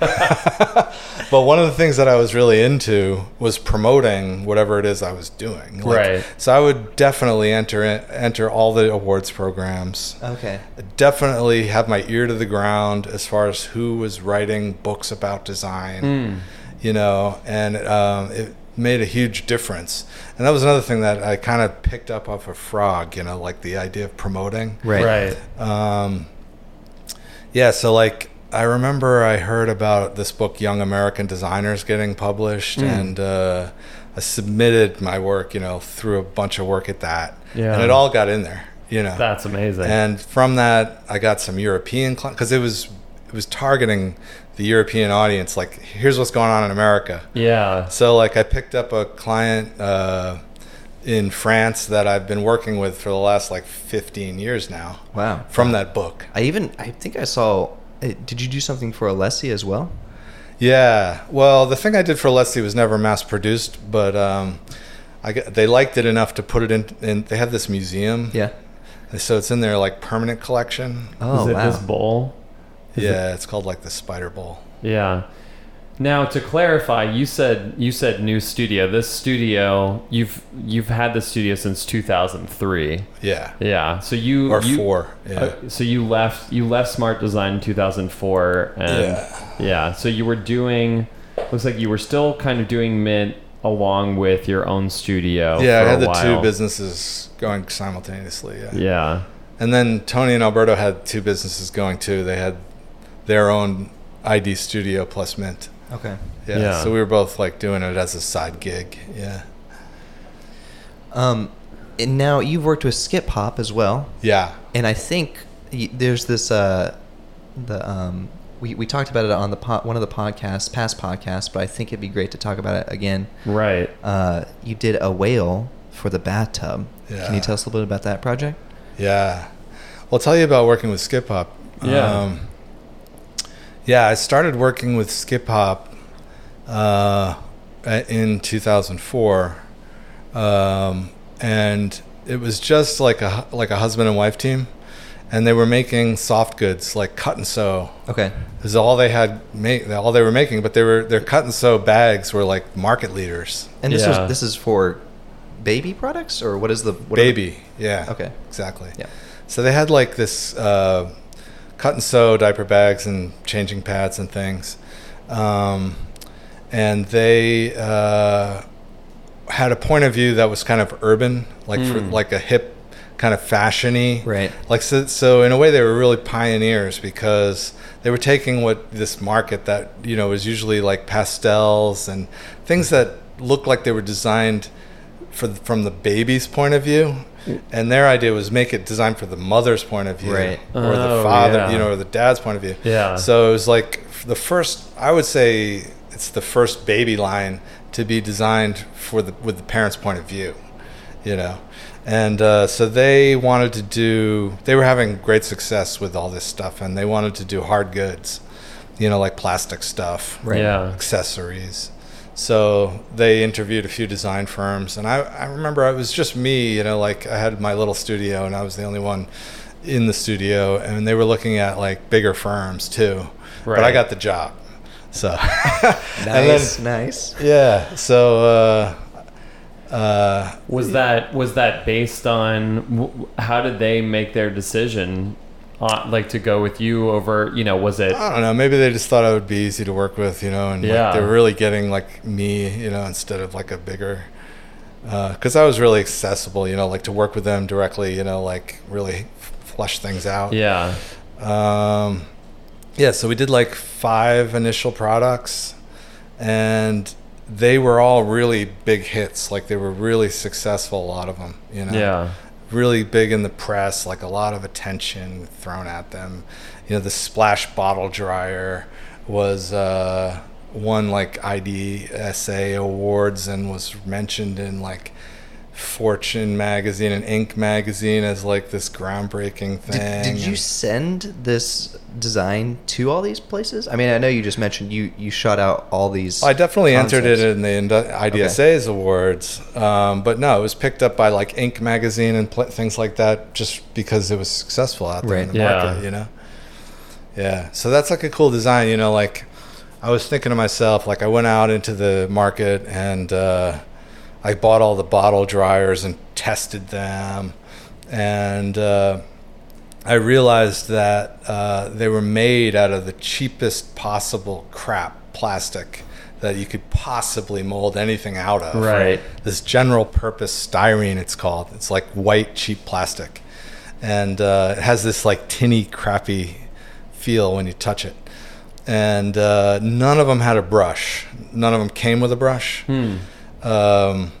but one of the things that I was really into was promoting whatever it is I was doing. Like, Right. So I would definitely enter enter all the awards programs. Okay. Definitely have my ear to the ground as far as who was writing books about design. Mm. You know, and um, it made a huge difference. And that was another thing that I kind of picked up off of Frog. You know, like the idea of promoting. Right. Right. Um, yeah, so like I remember I heard about this book, Young American Designers, getting published, Mm. and uh, I submitted my work, you know, through a bunch of work at that, Yeah. and it all got in there, you know. That's amazing. and from that, I got some European because it was it was targeting the European audience. Like, here's what's going on in America. yeah. So like I picked up a client uh, in France that I've been working with for the last like 15 years now Wow. from that book. I even I think I saw. eh, Did you do something for Alessi as well? Yeah. Well, the thing I did for Alessi was never mass produced, but um, I they liked it enough to put it in. in they have this museum, Yeah. so it's in their like permanent collection. Oh Is it wow. this bowl? Is yeah, it's called like the Spider Bowl. Yeah. Now to clarify, you said you said new studio. This studio, you've you've had the studio since 2003. Yeah. Yeah. So you Or you- four. Yeah. uh, so you left you left Smart Design in 2004 and Yeah. yeah. So you were doing looks like you were still kind of doing Mint along with your own studio. yeah, I had the two businesses going simultaneously. Yeah. Yeah. And then Tony and Alberto had two businesses going too. They had their own ID studio plus Mint. Okay. Yeah. Yeah. So we were both like doing it as a side gig. Yeah. Um, and now you've worked with Skip Hop as well, Yeah. and I think y- there's this uh, the um, we we talked about it on the po- one of the podcasts, past podcasts, but I think it'd be great to talk about it again. Right. Uh, you did a whale for the bathtub. Yeah. Can you tell us a little bit about that project? Yeah. Well, I'll tell you about working with Skip Hop. Yeah. Um, yeah, I started working with Skip Hop uh, in 2004, um, and it was just like a like a husband and wife team, and they were making soft goods like cut and sew. Okay. Is all they had make all they were making, but they were their cut and sew bags were like market leaders. And this Yeah. is this is for baby products or what is the what are the- Baby, yeah. Okay. exactly. Yeah. So they had like this uh, cut and sew diaper bags and changing pads and things, um, and they uh, had a point of view that was kind of urban, like for Mm. like a hip kind of fashiony, Right. Like so, so in a way they were really pioneers because they were taking what this market that you know was usually like pastels and things that looked like they were designed for from the baby's point of view, and their idea was make it designed for the mother's point of view, Right. or the Oh, father, yeah. you know, or the dad's point of view. Yeah. So it was like the first. I would say it's the first baby line to be designed for the with the parents' point of view, you know. And uh, so they wanted to do. They were having great success with all this stuff, and they wanted to do hard goods, you know, like plastic stuff, Right. Yeah. accessories. So they interviewed a few design firms, and I, I remember it was just me, you know, like I had my little studio, and I was the only one in the studio, and they were looking at like bigger firms too. But I got the job, so and then- Nice, nice. yeah. So uh, uh, Was that was that based on how did they make their decision, on, like to go with you over? You know, was it? I don't know. Maybe they just thought I would be easy to work with, you know, and like, Yeah. they were really getting like me, you know, instead of like a bigger. Because I was really accessible, you know, like to work with them directly, you know, like really flush things out. Yeah. Um, yeah, so we did like five initial products, and they were all really big hits. Like they were really successful, a lot of them. You know, Yeah. Really big in the press. Like a lot of attention thrown at them. You know, the splash bottle dryer was uh, won like IDSA awards and was mentioned in like Fortune magazine and Inc magazine as like this groundbreaking thing. Did, did you send this design to all these places? I mean, I know you just mentioned you you shot out all these. I definitely entered it in the Indu- IDSA's awards, um, but no, it was picked up by like Inc. magazine and pl- things like that, just because it was successful out there in the Yeah. market. You know, yeah. So that's like a cool design. You know, like I was thinking to myself, like I went out into the market and uh, I bought all the bottle dryers and tested them, and uh, I realized that uh, they were made out of the cheapest possible crap plastic that you could possibly mold anything out of. Right. This general purpose styrene, it's called. It's like white, cheap plastic. And uh, it has this like tinny, crappy feel when you touch it. And uh, none of them had a brush. None of them came with a brush. Hmm. Um,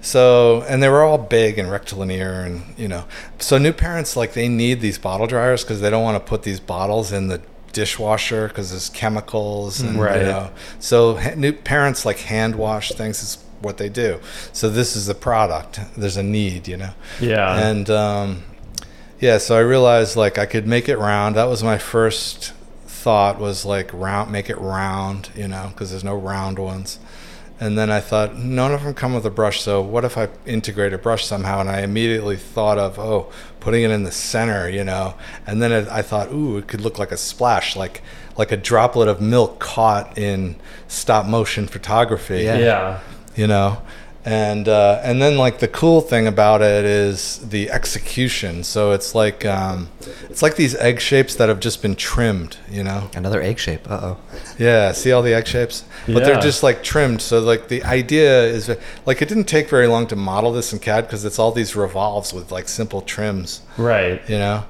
so, and they were all big and rectilinear, and you know, so new parents like they need these bottle dryers because they don't want to put these bottles in the dishwasher because there's chemicals, and Right. you know, so ha- new parents like hand wash things is what they do. So this is the product. There's a need, you know, Yeah. and um, yeah, so I realized like I could make it round. That was my first thought was like round, make it round, you know, because there's no round ones. And then I thought none of them come with a brush. So what if I integrate a brush somehow? And I immediately thought of oh, putting it in the center, you know. And then it, I thought, ooh, it could look like a splash, like like a droplet of milk caught in stop motion photography Yeah. yeah. you know and uh, and then like the cool thing about it is the execution so it's like um, it's like these egg shapes that have just been trimmed you know Another egg shape. Uh oh. yeah see all the egg shapes but Yeah. they're just like trimmed so like the idea is like it didn't take very long to model this in cad because it's all these revolves with like simple trims Right. you know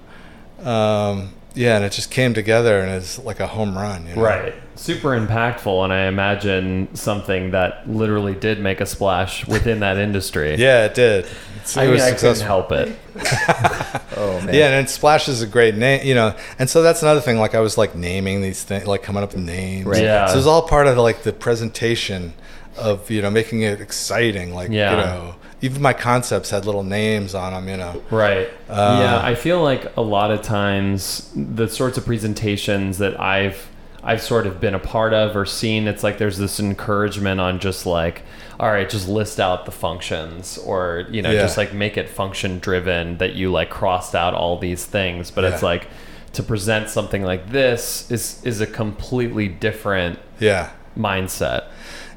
um, yeah and it just came together and it's like a home run you know? Right. Super impactful, and I imagine something that literally did make a splash within that industry. yeah it did It's- I it mean, I couldn't help it. Oh man. Yeah, and Splash is a great name, you know. And so that's another thing. Like I was like naming these things, like coming up with names. Right. Yeah. So it was all part of like the presentation of you know making it exciting. Like Yeah. you know, even my concepts had little names on them. You know. Right. Uh, yeah, I feel like a lot of times the sorts of presentations that I've I've sort of been a part of or seen, it's like there's this encouragement on just like, all right, just list out the functions or, you know, Yeah. just like make it function driven that you like crossed out all these things. But it's like to present something like this is is a completely different Yeah. mindset.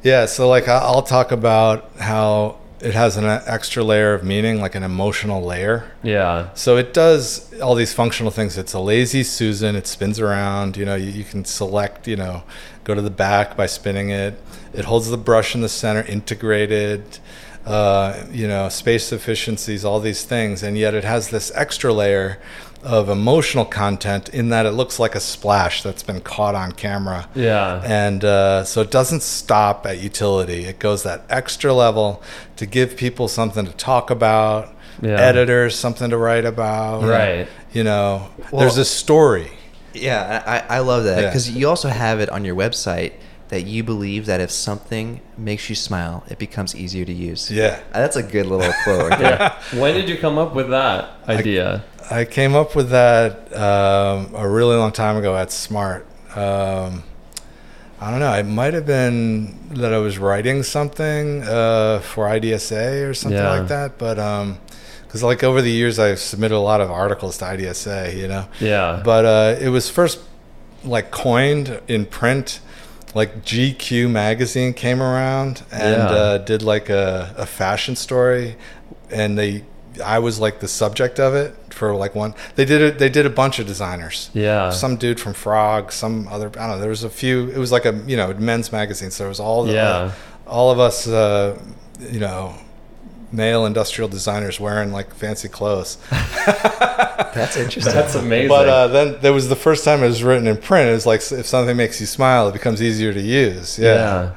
Yeah. So like I'll talk about how it has an extra layer of meaning, like an emotional layer. Yeah. So it does all these functional things. It's a lazy Susan. It spins around. You know, you, you can select. You know, go to the back by spinning it. It holds the brush in the center, integrated. Uh, you know, space efficiencies, all these things, and yet it has this extra layer of emotional content in that it looks like a splash that's been caught on camera. Yeah. And uh, so it doesn't stop at utility. It goes that extra level to give people something to talk about, Yeah. editors something to write about. Right. You know, Well- there's a story. Yeah, I, I love that Yeah. because you also have it on your website that you believe that if something makes you smile, it becomes easier to use. Yeah. That's a good little quote. Yeah. when did you come up with that idea? I came up with that um, a really long time ago at Smart. Um, I don't know. It might have been that I was writing something uh, for IDSA or something Yeah. like that. But because like over the years, I've submitted a lot of articles to IDSA. You know. yeah. but uh, it was first like coined in print like gq magazine came around and Yeah. uh, did like a, a fashion story and they i was like the subject of it for like one they did it they did a bunch of designers yeah. some dude from frog some other i don't know there was a few it was like a you know men's magazine so there was all the, Yeah. all of us uh, you know male industrial designers wearing like fancy clothes That's interesting. That's amazing. but uh, then there was the first time it was written in print. It was like if something makes you smile, it becomes easier to use. Yeah, yeah.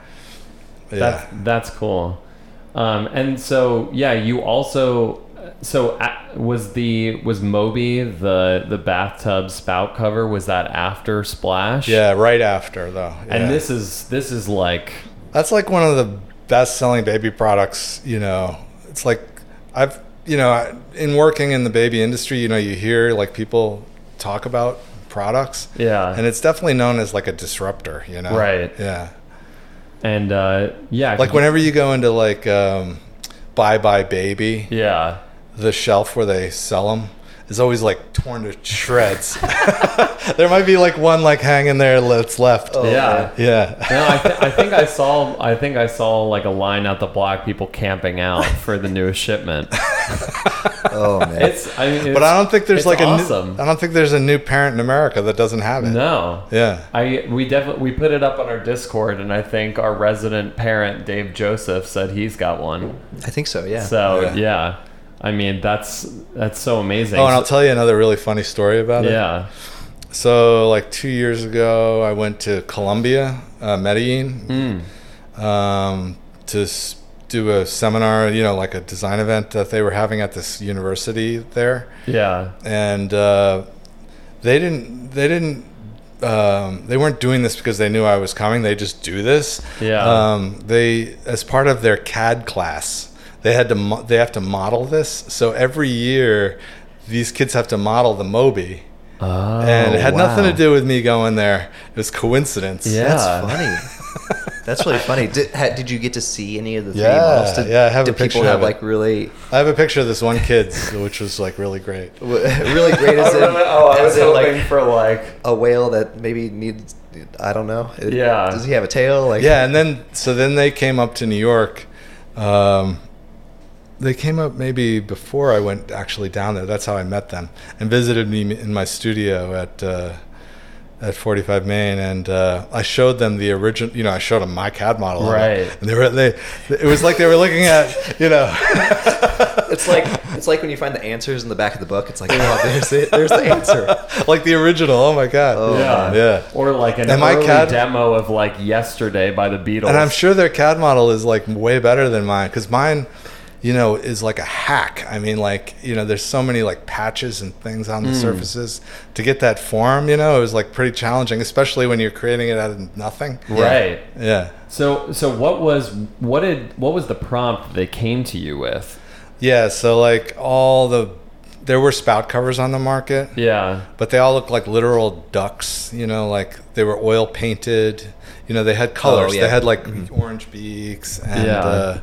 yeah, That's that's cool. Um, and so yeah, you also so uh, was the was Moby the the bathtub spout cover? Was that after Splash? Yeah, right after though. And this is this is like That's like one of the best selling baby products, you know. It's like I've, you know, in working in the baby industry, you know, you hear like people talk about products. Yeah. And it's definitely known as like a disruptor, you know. Right. Yeah. and uh, yeah, Like whenever you go into like um Buy Buy Baby, yeah. The shelf where they sell them is always like torn to shreds. there might be like one like hanging there that's left. Oh, yeah. Yeah. No, I, th- I think I saw. I think I saw like a line out the block, people camping out for the newest shipment. Oh man. It's. I mean, But I don't think there's it's like a new, I don't think there's a new parent in America that doesn't have it. no. Yeah. I we definitely we put it up on our Discord, and I think our resident parent Dave Joseph said he's got one. I think so. Yeah. So Yeah. yeah, I mean that's that's so amazing. Oh, and I'll tell you another really funny story about it. yeah, So, like two years ago, I went to Colombia, uh, Medellin, Mm. um, to do a seminar, you know, like a design event that they were having at this university there. yeah, and uh, they didn't they didn't um, they weren't doing this because they knew I was coming. They just do this. Yeah. Um, they as part of their CAD class, they had to mo- they have to model this. So every year, these kids have to model the Moby. Oh, and it had nothing to do with me going there. It was coincidence. Yeah. That's funny. That's really funny. Did, ha, did you get to see any of the 3D Yeah, models? Did, yeah, I have a did people picture have of like really, I have a picture of this one kid, which was like really great. really great as in, oh, I was in hoping like for like a whale that maybe needs, I don't know. It- Yeah. Does he have a tail? Like yeah, and then so then they came up to New York. Um, they came up maybe before I went actually down there. That's how I met them and visited me in my studio at uh, at 45 Main, and uh, I showed them the original. You know, I showed them my CAD model, of it. Right. And they were they. It was like they were looking at you know. It's like it's like when you find the answers in the back of the book. It's like, oh, there's it. There's the answer. like the original. Oh my god. Oh, yeah, Yeah. or like an And my early CAD demo of like yesterday by the Beatles. And I'm sure their CAD model is like way better than mine because mine, you know, is like a hack. I mean, like, you know, there's so many like patches and things on the surfaces to get that form, you know, it was like pretty challenging, especially when you're creating it out of nothing. right. Yeah. So so what was what did what was the prompt they came to you with? Yeah. So, like, all the, there were spout covers on the market. Yeah. but they all looked like literal ducks you know like they were oil painted you know they had colors Oh, yeah. they had like orange beaks and Yeah. uh,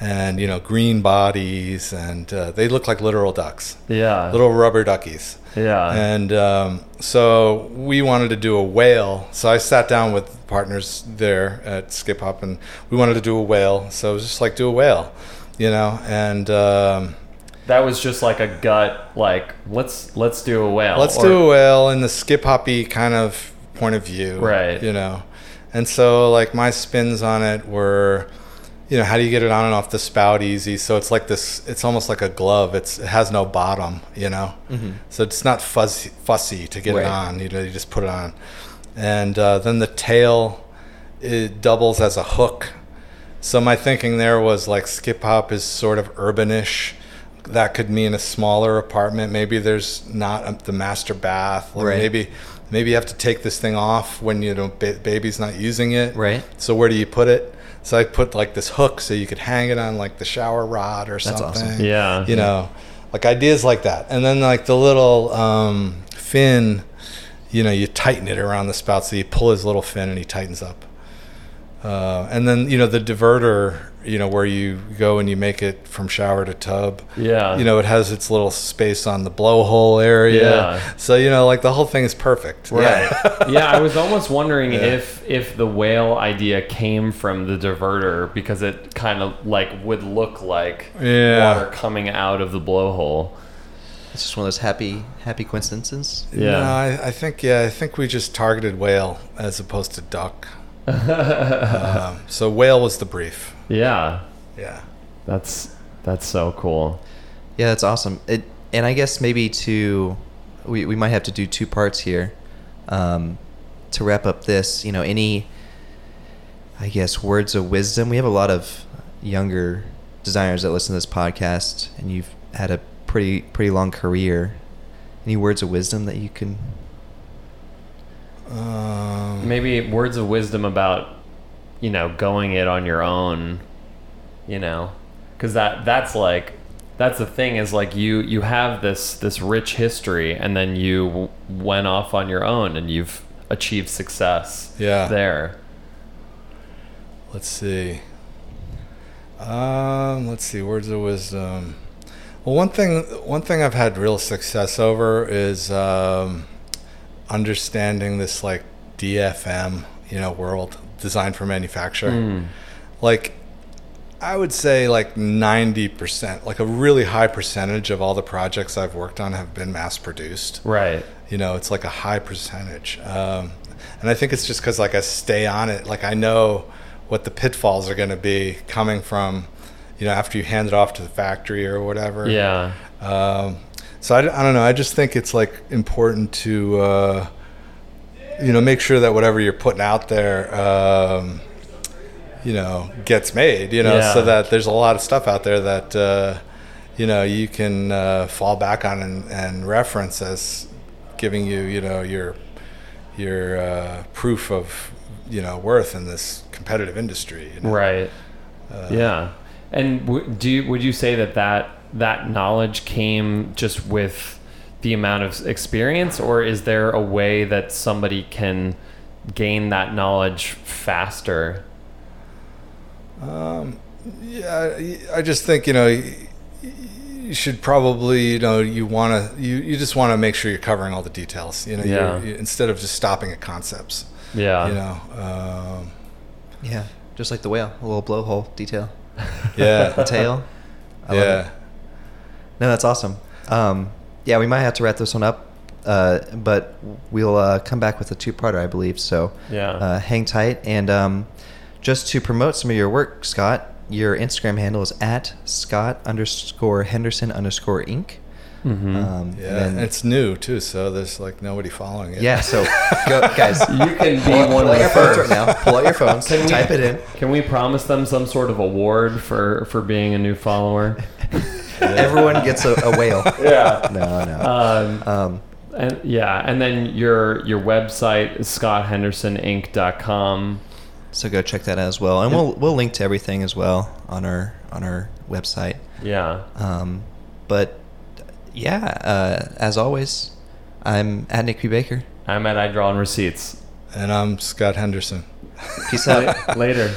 and you know green bodies and uh, they look like literal ducks Yeah. little rubber duckies yeah. and um, so we wanted to do a whale so i sat down with partners there at skip hop and we wanted to do a whale so it was just like do a whale you know and um, that was just like a gut like let's let's do a whale. Let's or- do a whale in the skip hoppy kind of point of view. Right. You know. And so like my spins on it were you know, how do you get it on and off the spout easy? So it's like this it's almost like a glove. It's it has no bottom, you know. So it's not fuzzy fussy to get Right. it on. You know, you just put it on. And uh, then the tail it doubles as a hook. So my thinking there was like skip hop is sort of urbanish. That could mean a smaller apartment. Maybe there's not a, the master bath. Or Right. Maybe maybe you have to take this thing off when you know ba- baby's not using it. Right. So where do you put it? So I put like this hook so you could hang it on like the shower rod or That's something. awesome. Yeah. You know, like ideas like that. And then like the little um, fin, you know, you tighten it around the spout. So you pull his little fin and he tightens up. Uh, and then you know the diverter, you know where you go and you make it from shower to tub. Yeah. You know it has its little space on the blowhole area. Yeah. So you know like the whole thing is perfect. Right. yeah, I was almost wondering Yeah. if if the whale idea came from the diverter because it kind of like would look like Yeah. water coming out of the blowhole. It's just one of those happy happy coincidences. Yeah. No, I, I think yeah, I think we just targeted whale as opposed to duck. um, so whale was the brief. Yeah. Yeah. That's that's so cool. Yeah, that's awesome. It, and I guess maybe to we, we might have to do two parts here um, to wrap up this. You know, any I guess words of wisdom. We have a lot of younger designers that listen to this podcast, and you've had a pretty pretty long career. Any words of wisdom that you can? Um, Maybe words of wisdom about, you know, going it on your own. You know, because that that's like that's the thing is like you you have this this rich history and then you w- went off on your own and you've achieved success. Yeah. There. Let's see. Um, let's see. Words of wisdom. Well, one thing, one thing I've had real success over is um, understanding this like DFM, you know, world design for manufacture. Mm. Like, I would say like ninety percent, like a really high percentage of all the projects I've worked on have been mass produced Right. you know it's like a high percentage um, and i think it's just because like i stay on it like i know what the pitfalls are going to be coming from you know after you hand it off to the factory or whatever Yeah. um, so I, I don't know i just think it's like important to uh, you know make sure that whatever you're putting out there um, you know gets made you know Yeah. so that there's a lot of stuff out there that uh, you know you can uh, fall back on and, and reference as giving you you know your your uh, proof of you know worth in this competitive industry you know? Right. Uh, yeah. And w- do you, would you say that, that that knowledge came just with the amount of experience, or is there a way that somebody can gain that knowledge faster? Um, yeah, I just think you know you should probably you know you want to you, you just want to make sure you're covering all the details. You know, Yeah. you're, you, instead of just stopping at concepts. Yeah. You know, um, Yeah, just like the whale, a little blowhole detail. The yeah, tail. I love yeah. It. No, that's awesome. Um, yeah, we might have to wrap this one up, uh, but we'll uh, come back with a two-parter, I believe. So Yeah. uh, hang tight. And um, just to promote some of your work, Scott, your Instagram handle is at Scott underscore Henderson underscore Inc. Mhm. Um, Yeah, and and it's new too, so there's like nobody following it. yeah. So go, guys, You can be pull, one pull of the your phones right first. now. Pull out your phones. Can we- type it in. Can we promise them some sort of award for, for being a new follower? Everyone gets a, a whale. yeah. No, no. Um, Um, And yeah, and then your your website is scotthendersoninc.com. so go check that out as well, and we'll we'll link to everything as well on our on our website. Yeah. Um, but yeah, uh, as always, I'm at Nick P. Baker. I'm at I Draw on Receipts. And I'm Scott Henderson. Peace out. Later.